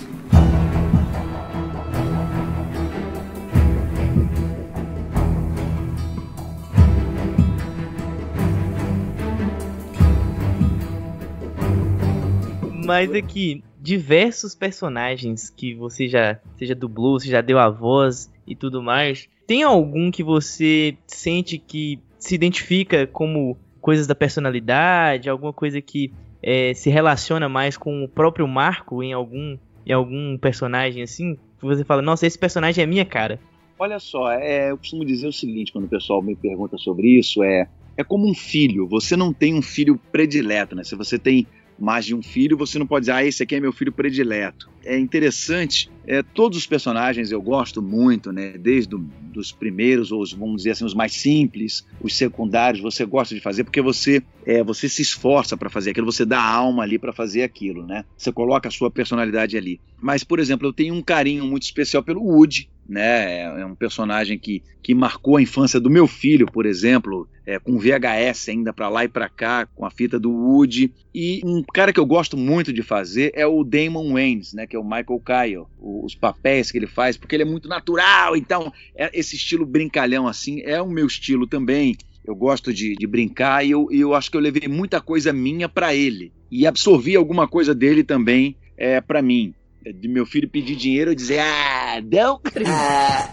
Mas aqui, diversos personagens que você já, já dublou, você já deu a voz e tudo mais. Tem algum que você sente que se identifica como coisas da personalidade, alguma coisa que é, se relaciona mais com o próprio Marco em algum, em algum personagem assim? Você fala, nossa, esse personagem é minha cara. Olha só, é, eu costumo dizer o seguinte quando o pessoal me pergunta sobre isso, é, é como um filho. Você não tem um filho predileto, né? Se você tem mais de um filho, você não pode dizer, ah, esse aqui é meu filho predileto. É interessante, é, todos os personagens eu gosto muito, né? Desde do, dos primeiros, ou os, vamos dizer assim, os mais simples, os secundários, você gosta de fazer porque você, é, você se esforça para fazer aquilo, você dá alma ali para fazer aquilo, né? Você coloca a sua personalidade ali. Mas, por exemplo, eu tenho um carinho muito especial pelo Woody, né? É um personagem que, que marcou a infância do meu filho, por exemplo, é, com VHS ainda para lá e para cá, com a fita do Woody. E um cara que eu gosto muito de fazer é o Damon Waynes, né? Que é o Michael Kyle. O- Os papéis que ele faz, porque ele é muito natural, então é- esse estilo brincalhão assim é o meu estilo também. Eu gosto de, de brincar e eu, eu acho que eu levei muita coisa minha para ele e absorvi alguma coisa dele também é, para mim. De meu filho pedir dinheiro, eu dizer, ah, não, cara.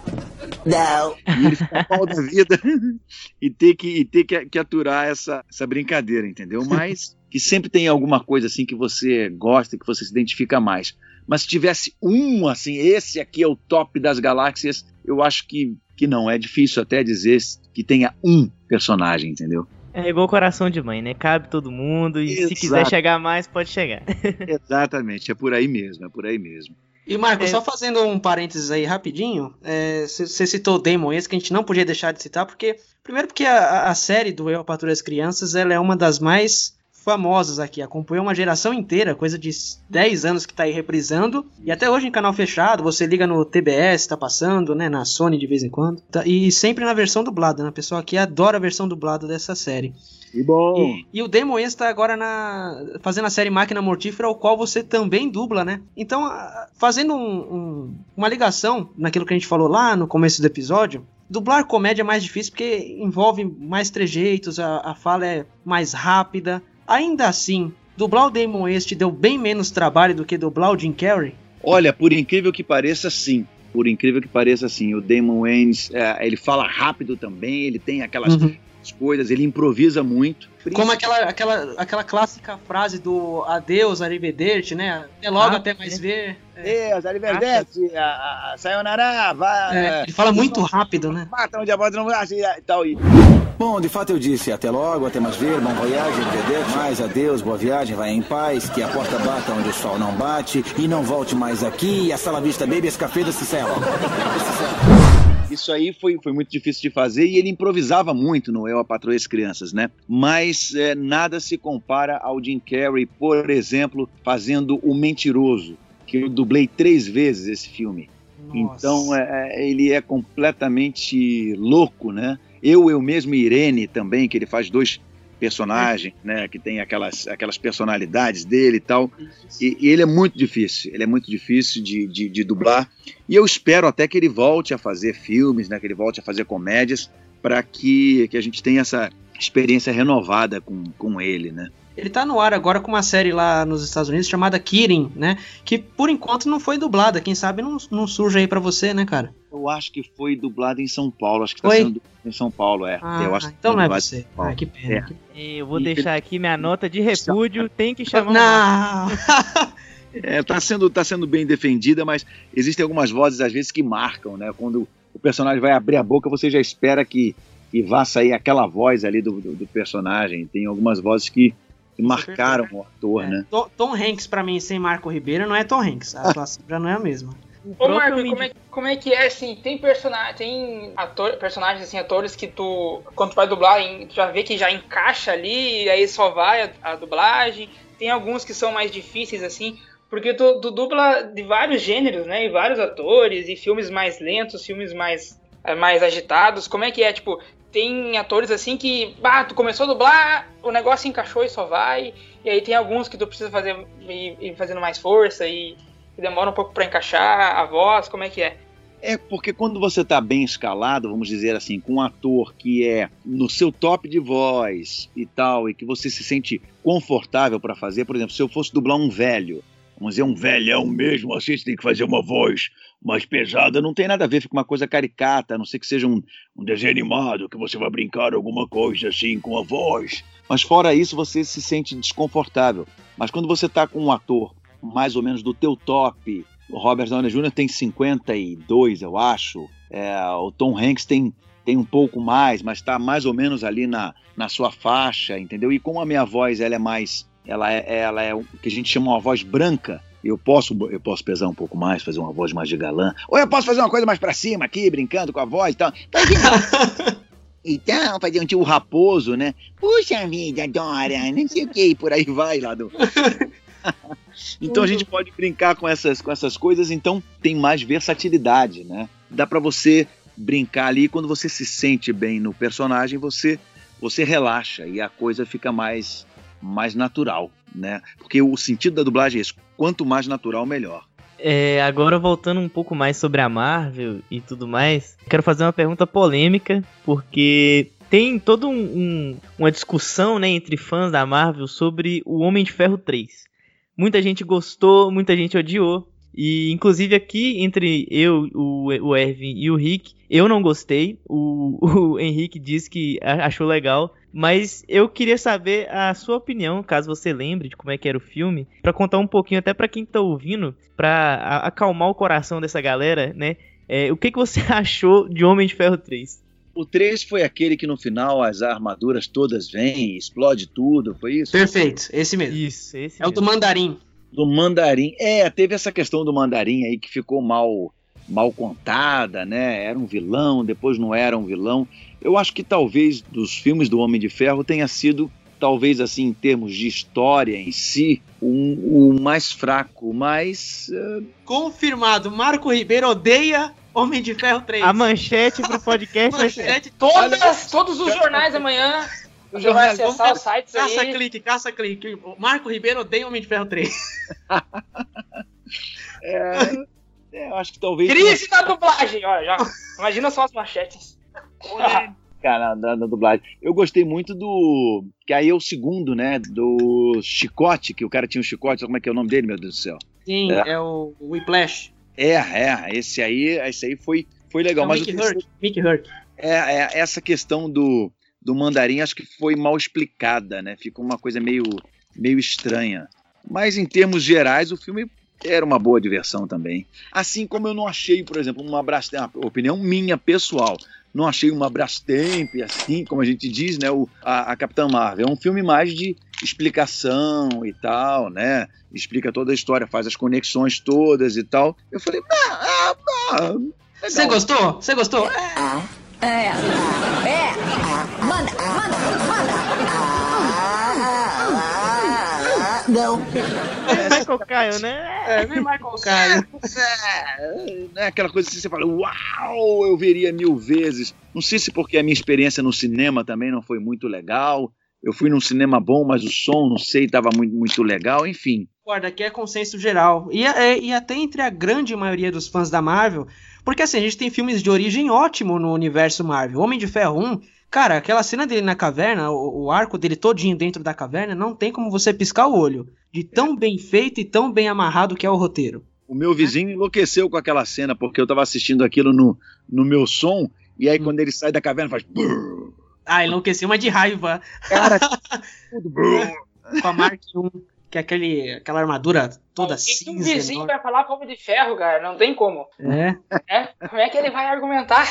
Não. E ele fica mal da vida e ter que, e ter que, que aturar essa, essa brincadeira, entendeu? Mas que sempre tem alguma coisa assim que você gosta, que você se identifica mais. Mas se tivesse um, assim, esse aqui é o top das galáxias, eu acho que, que não. É difícil até dizer que tenha um personagem, entendeu? É igual coração de mãe, né? Cabe todo mundo e Exato. se quiser chegar mais, pode chegar. Exatamente, é por aí mesmo, é por aí mesmo. E, Marco, é... só fazendo um parênteses aí rapidinho, você é, citou o Demon esse que a gente não podia deixar de citar, porque. Primeiro porque a, a série do Eu, Patrulha das Crianças, ela é uma das mais famosas aqui, acompanhou uma geração inteira, coisa de 10 anos que tá aí reprisando, e até hoje em canal fechado, você liga no TBS, tá passando, né, na Sony de vez em quando, tá, e sempre na versão dublada, né, pessoal aqui adora a versão dublada dessa série. Que bom! E, e o Demon está agora na, fazendo a série Máquina Mortífera, o qual você também dubla, né? Então, fazendo um, um, uma ligação naquilo que a gente falou lá no começo do episódio, Dublar comédia é mais difícil porque envolve mais trejeitos, a, a fala é mais rápida, Ainda assim, dublar o Damon West deu bem menos trabalho do que dublar o Jim Carrey? Olha, por incrível que pareça, sim. Por incrível que pareça, sim. O Damon Wayans, é, ele fala rápido também, ele tem aquelas uhum. coisas, ele improvisa muito. Como aquela, aquela, aquela clássica frase do adeus, arrivederci, né? Até logo, ah, até mais é. ver. É. Deus, arrivederci, a, a, a sayonara, vai. É, ele fala muito rápido, né? Mata onde a voz não assim, e tal. E... Bom, de fato eu disse até logo, até mais ver, bom voyage, arrivederci, mais adeus, boa viagem, vai em paz, que a porta bata onde o sol não bate e não volte mais aqui, e a sala vista baby, esse café do Cicelo. Isso aí foi, foi muito difícil de fazer e ele improvisava muito no Eu, a Patroa e as Crianças, né? Mas é, nada se compara ao Jim Carrey, por exemplo, fazendo O Mentiroso, que eu dublei três vezes esse filme. Nossa. Então é, é ele é completamente louco, né? Eu, eu mesmo e Irene também, que ele faz dois personagem, né, que tem aquelas, aquelas personalidades dele e tal. E, e ele é muito difícil, ele é muito difícil de, de, de, dublar. E eu espero até que ele volte a fazer filmes, né, que ele volte a fazer comédias, para que, que a gente tenha essa experiência renovada com, com ele, né. Ele tá no ar agora com uma série lá nos Estados Unidos chamada Kirin, né? Que por enquanto não foi dublada. Quem sabe não, não surge aí para você, né, cara? Eu acho que foi dublada em São Paulo. Acho que tá foi? sendo em São Paulo, é. Ah, eu acho então não é você. Ah, que pena. É. Eu vou deixar aqui minha nota de repúdio. Tem que chamar. Não! é, tá sendo, tá sendo bem defendida, mas existem algumas vozes às vezes que marcam, né? Quando o personagem vai abrir a boca, você já espera que, que vá sair aquela voz ali do, do, do personagem. Tem algumas vozes que que marcaram o ator, é, né? Tom Hanks, para mim, sem Marco Ribeiro, não é Tom Hanks. A atuação já não é a mesma. Ô Marco, como é, como é que é, assim, tem personagem, tem ator, personagens, assim, atores que tu, quando tu vai dublar, tu já vê que já encaixa ali, e aí só vai a, a dublagem, tem alguns que são mais difíceis, assim, porque tu, tu, dubla de vários gêneros, né, e vários atores, e filmes mais lentos, filmes mais, eh, mais agitados, como é que é, tipo, tem atores assim que, bah, tu começou a dublar, o negócio encaixou e só vai. E aí tem alguns que tu precisa fazer ir fazendo mais força e, e demora um pouco para encaixar a voz, como é que é? É porque quando você está bem escalado, vamos dizer assim, com um ator que é no seu top de voz e tal, e que você se sente confortável para fazer, por exemplo, se eu fosse dublar um velho, vamos dizer um velhão mesmo, assim, você tem que fazer uma voz mais pesada, não tem nada a ver, fica uma coisa caricata, a não ser que seja um, um desenho animado, que você vai brincar alguma coisa assim com a voz. Mas fora isso, você se sente desconfortável. Mas quando você está com um ator mais ou menos do teu top, o Robert Downey Jr. tem 52, eu acho, é, o Tom Hanks tem, tem um pouco mais, mas está mais ou menos ali na, na sua faixa, entendeu? E como a minha voz ela é mais, ela é, ela é o que a gente chama uma voz branca, eu posso, eu posso pesar um pouco mais, fazer uma voz mais de galã. Ou eu posso fazer uma coisa mais para cima aqui, brincando com a voz e tal. Então, fazer um tio raposo, né? Puxa vida, Dora, não sei o que, por aí vai lá do. então a gente pode brincar com essas, com essas coisas, então tem mais versatilidade, né? Dá para você brincar ali quando você se sente bem no personagem, você você relaxa e a coisa fica mais mais natural, né? Porque o sentido da dublagem é isso quanto mais natural, melhor. É, agora voltando um pouco mais sobre a Marvel e tudo mais, quero fazer uma pergunta polêmica, porque tem toda um, um, uma discussão né, entre fãs da Marvel sobre o Homem de Ferro 3. Muita gente gostou, muita gente odiou. E inclusive aqui entre eu, o, o Ervin e o Rick, eu não gostei. O, o Henrique disse que achou legal. Mas eu queria saber a sua opinião, caso você lembre de como é que era o filme, para contar um pouquinho até para quem tá ouvindo, para acalmar o coração dessa galera, né? É, o que, que você achou de Homem de Ferro 3? O 3 foi aquele que no final as armaduras todas vêm, explode tudo, foi isso? Perfeito, esse mesmo. Isso, esse É o mesmo. do Mandarim. Do mandarim. É, teve essa questão do mandarim aí que ficou mal, mal contada, né? Era um vilão, depois não era um vilão. Eu acho que talvez dos filmes do Homem de Ferro tenha sido, talvez assim, em termos de história em si, um- o mais fraco, mas. eh, Confirmado, Marco Ribeiro odeia Homem de Ferro 3. A manchete pro podcast vai ser. Manchete Todas, todos os jornais amanhã. Já vai acessar os sites Caça aí. clique, caça clique. O Marco Ribeiro odeia Homem de Ferro 3. é, é, eu acho que talvez. Crise da dublagem, olha, já. Imagina só as manchetes. Cara, da, da dublagem. Eu gostei muito do. Que aí é o segundo, né? Do Chicote, que o cara tinha um chicote. Como é que é o nome dele, meu Deus do céu? Sim, É. é, o Whiplash. É, é. Esse aí, esse aí foi, foi legal. é o mas Mickey o Hurt. Mickey Hurt. é, é, essa questão do, do mandarim acho que foi mal explicada, né? Ficou uma coisa meio, meio estranha. Mas em termos gerais, o filme era uma boa diversão também. Assim como eu não achei, por exemplo, uma Brastemp, uma opinião minha pessoal, não achei uma Brastemp, assim, como a gente diz, né? O, a, a Capitã Marvel. É um filme mais de explicação e tal, né? Explica toda a história, faz as conexões todas e tal. Eu falei, ah, ah, ah. Você gostou? Você gostou? É. É. Não. É Michael Caio, né? É, vem Michael Caio. É, não é aquela coisa assim, você fala, uau, eu veria mil vezes. Não sei se porque a minha experiência no cinema também não foi muito legal. Eu fui num cinema bom, mas o som, não sei, estava muito, muito legal, enfim. Concordo, aqui é consenso geral. E, é- e até entre a grande maioria dos fãs da Marvel, porque assim, a gente tem filmes de origem ótimo no universo Marvel. Homem de Ferro 1, cara, aquela cena dele na caverna, o, o arco dele todinho dentro da caverna, não tem como você piscar o olho. De tão bem feito e tão bem amarrado que é o roteiro. O meu vizinho enlouqueceu com aquela cena, porque eu estava assistindo aquilo no, no meu som, e aí quando ele sai da caverna faz. Ah, enlouqueceu, mas de raiva. Cara, tudo. Com a Mark 1, que é aquele, aquela armadura toda O que que um cinza. vizinho enorme. vai falar com Homem de Ferro, cara? Não tem como. É. É? Como é que ele vai argumentar?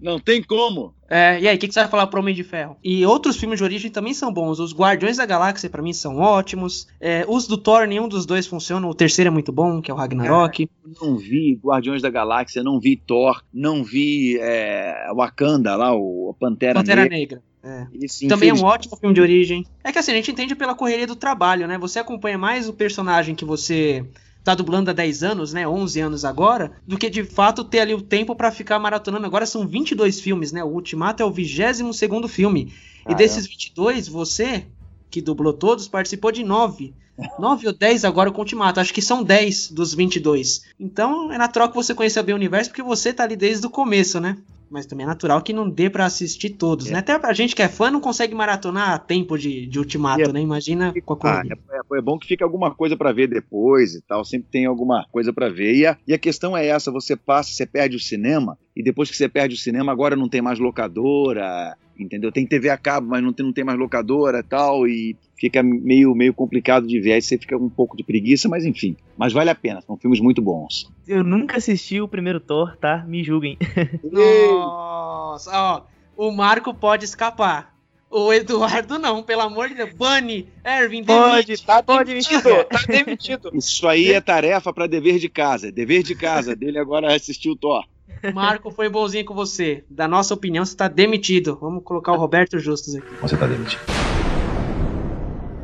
Não tem como. É, e aí, o que, que você vai falar pro Homem de Ferro? E outros filmes de origem também são bons. Os Guardiões da Galáxia, pra mim, são ótimos. É, os do Thor, nenhum dos dois funciona. O terceiro é muito bom, que é o Ragnarok. Não vi Guardiões da Galáxia, não vi Thor, não vi é, Wakanda lá, o Pantera, Pantera Negra. Negra. É. Esse, Também é um ótimo filme de origem. É que assim, a gente entende pela correria do trabalho, né? Você acompanha mais o personagem que você tá dublando há 10 anos, né? 11 anos agora, do que de fato ter ali o tempo pra ficar maratonando. Agora são 22 filmes, né? O Ultimato é o 22 segundo filme. E Caramba. desses 22, você, que dublou todos, participou de 9. 9 ou 10 agora com o Ultimato. Acho que são 10 dos 22. Então é natural que você conheça bem o universo, porque você tá ali desde o começo, né? Mas também é natural que não dê pra assistir todos, né? Até pra gente que é fã não consegue maratonar a tempo de, de Ultimato, É. né? Imagina com a Ah, correria. é, é bom que fique alguma coisa pra ver depois e tal, sempre tem alguma coisa pra ver. E a, e a questão é essa: você passa, você perde o cinema, e depois que você perde o cinema, agora não tem mais locadora, entendeu? Tem TV a cabo, mas não tem, não tem mais locadora e tal, e fica meio, meio complicado de ver. Aí você fica com um pouco de preguiça, mas enfim. Mas vale a pena, são filmes muito bons. Eu nunca assisti o primeiro Thor, tá? Me julguem. Nossa, ó. O Marco pode escapar. O Eduardo não, pelo amor de Deus. Bunny, Erwin, Pode, demite. tá, pode Demitido, tá demitido. Isso aí é tarefa pra dever de casa. Dever de casa dele agora é assistir o Thor. Marco foi bonzinho com você. Da nossa opinião, você tá demitido. Vamos colocar o Roberto Justus aqui. Você tá demitido.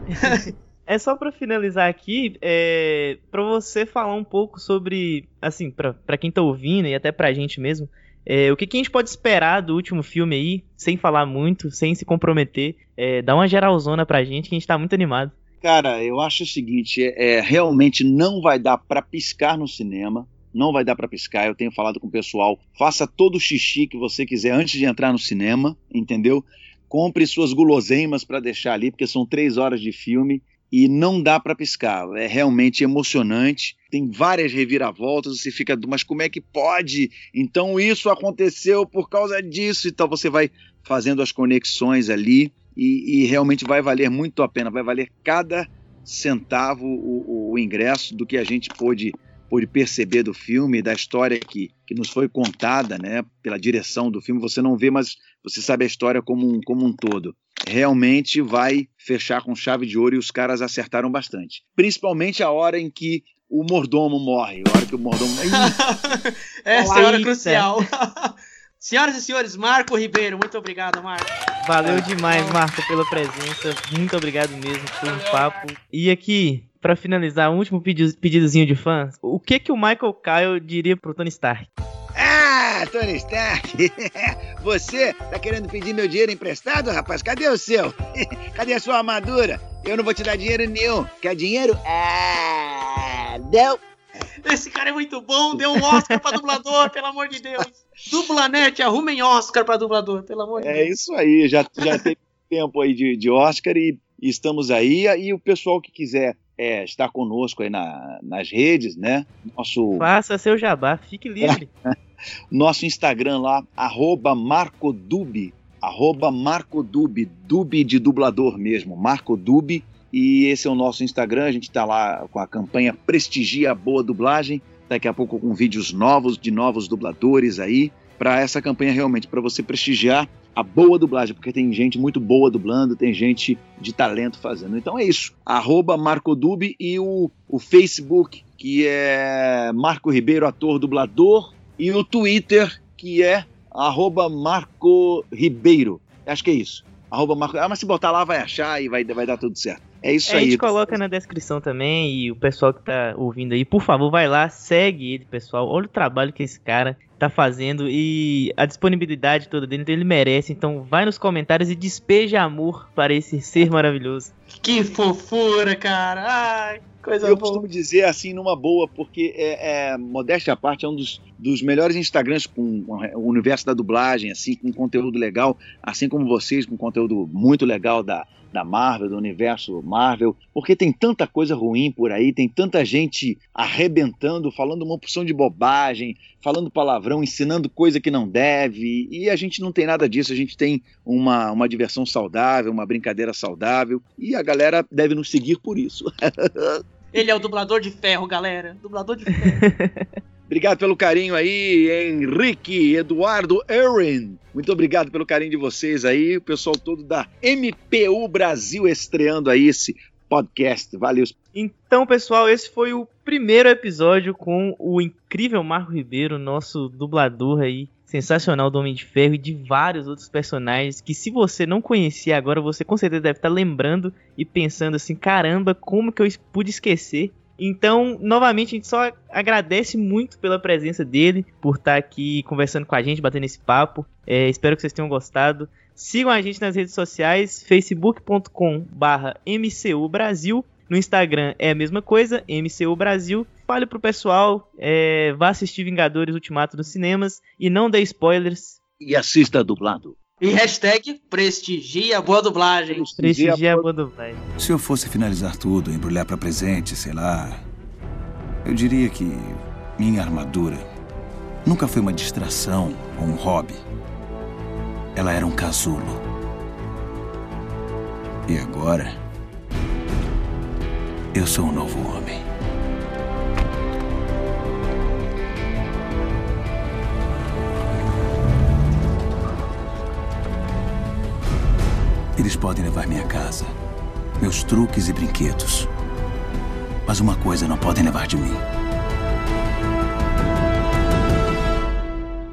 É só pra finalizar aqui, é, para você falar um pouco sobre, assim, pra, pra quem tá ouvindo e até pra gente mesmo, é, o que, que a gente pode esperar do último filme aí, sem falar muito, sem se comprometer, é, dá uma geralzona pra gente que a gente tá muito animado. Cara, eu acho o seguinte, é, é, realmente não vai dar pra piscar no cinema, não vai dar pra piscar. Eu tenho falado com o pessoal, faça todo o xixi que você quiser antes de entrar no cinema, entendeu? Compre suas guloseimas pra deixar ali, porque são três horas de filme e não dá para piscar. É realmente emocionante. Tem várias reviravoltas. Você fica, mas como é que pode? Então isso aconteceu por causa disso. Então você vai fazendo as conexões ali e, e realmente vai valer muito a pena. Vai valer cada centavo o, o ingresso do que a gente pôde pôde perceber do filme, da história que, que nos foi contada, né, pela direção do filme, você não vê, mas você sabe a história como um, como um todo. Realmente vai fechar com chave de ouro e os caras acertaram bastante. Principalmente a hora em que o mordomo morre, a hora que o mordomo... Essa é a hora crucial. Senhoras e senhores, Marco Ribeiro, muito obrigado, Marco. Valeu demais, Marco, pela presença. Muito obrigado mesmo por um papo. E aqui, para finalizar, um último pedidozinho de fãs. O que que o Michael Kyle diria pro Tony Stark? Ah, Tony Stark, você tá querendo pedir meu dinheiro emprestado, rapaz? Cadê o seu? Cadê a sua armadura? Eu não vou te dar dinheiro nenhum. Quer dinheiro? Ah, não. Esse cara é muito bom, deu um Oscar pra dublador, pelo amor de Deus. Dublanete, arrumem Oscar pra dublador, pelo amor de é Deus. É isso aí, já, já teve tempo aí de, de Oscar e, e estamos aí. E o pessoal que quiser é, estar conosco aí na, nas redes, né? Nosso... Faça seu jabá, fique livre. Nosso Instagram lá, arroba marcodub, arroba marcodub, dub de dublador mesmo, marcodub. E esse é o nosso Instagram, a gente está lá com a campanha Prestigia a Boa Dublagem, daqui a pouco com vídeos novos, de novos dubladores aí, para essa campanha realmente, para você prestigiar a boa dublagem, porque tem gente muito boa dublando, tem gente de talento fazendo. Então é isso. Arroba Marcodub e o, o Facebook, que é Marco Ribeiro, ator dublador, e o Twitter, que é arroba Marco Ribeiro. Acho que é isso. Arroba Marco... Ah, mas se botar lá vai achar e vai, vai dar tudo certo. É isso é, aí. A gente coloca na descrição também e o pessoal que tá ouvindo aí, por favor, vai lá, segue ele, pessoal. Olha o trabalho que esse cara tá fazendo e a disponibilidade toda dele, então ele merece. Então vai nos comentários e despeja amor para esse ser maravilhoso. Que fofura, cara. Ai, coisa Eu boa. costumo dizer assim numa boa, porque é, é modéstia à parte, é um dos, dos melhores Instagrams com o universo da dublagem, assim, com conteúdo legal, assim como vocês, com conteúdo muito legal da, da Marvel, do universo Marvel, porque tem tanta coisa ruim por aí, tem tanta gente arrebentando, falando uma opção de bobagem, falando palavrão, ensinando coisa que não deve, e a gente não tem nada disso, a gente tem uma, uma diversão saudável, uma brincadeira saudável, e a galera deve nos seguir por isso. Ele é o dublador de ferro, galera. Dublador de ferro. Obrigado pelo carinho aí, Henrique, Eduardo, Erin. Muito obrigado pelo carinho de vocês aí, o pessoal todo da MPU Brasil estreando aí esse podcast. Valeu. Então, pessoal, esse foi o primeiro episódio com o incrível Marco Ribeiro, nosso dublador aí, sensacional do Homem de Ferro e de vários outros personagens que se você não conhecia agora, você com certeza deve estar lembrando e pensando assim, caramba, como que eu pude esquecer? Então, novamente, a gente só agradece muito pela presença dele, por estar aqui conversando com a gente, batendo esse papo. É, espero que vocês tenham gostado. Sigam a gente nas redes sociais, facebook.com/barra MCU Brasil. No Instagram é a mesma coisa, MCU Brasil. Fale pro pessoal, é, vá assistir Vingadores Ultimato nos cinemas e não dê spoilers. E assista dublado. E hashtag prestigia a boa dublagem. Prestigia a boa dublagem. Se eu fosse finalizar tudo, embrulhar para presente, sei lá, eu diria que minha armadura nunca foi uma distração ou um hobby. Ela era um casulo. E agora, eu sou um novo homem. Eles podem levar minha casa, meus truques e brinquedos. Mas uma coisa não podem levar de mim.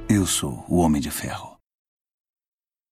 Eu sou o Homem de Ferro.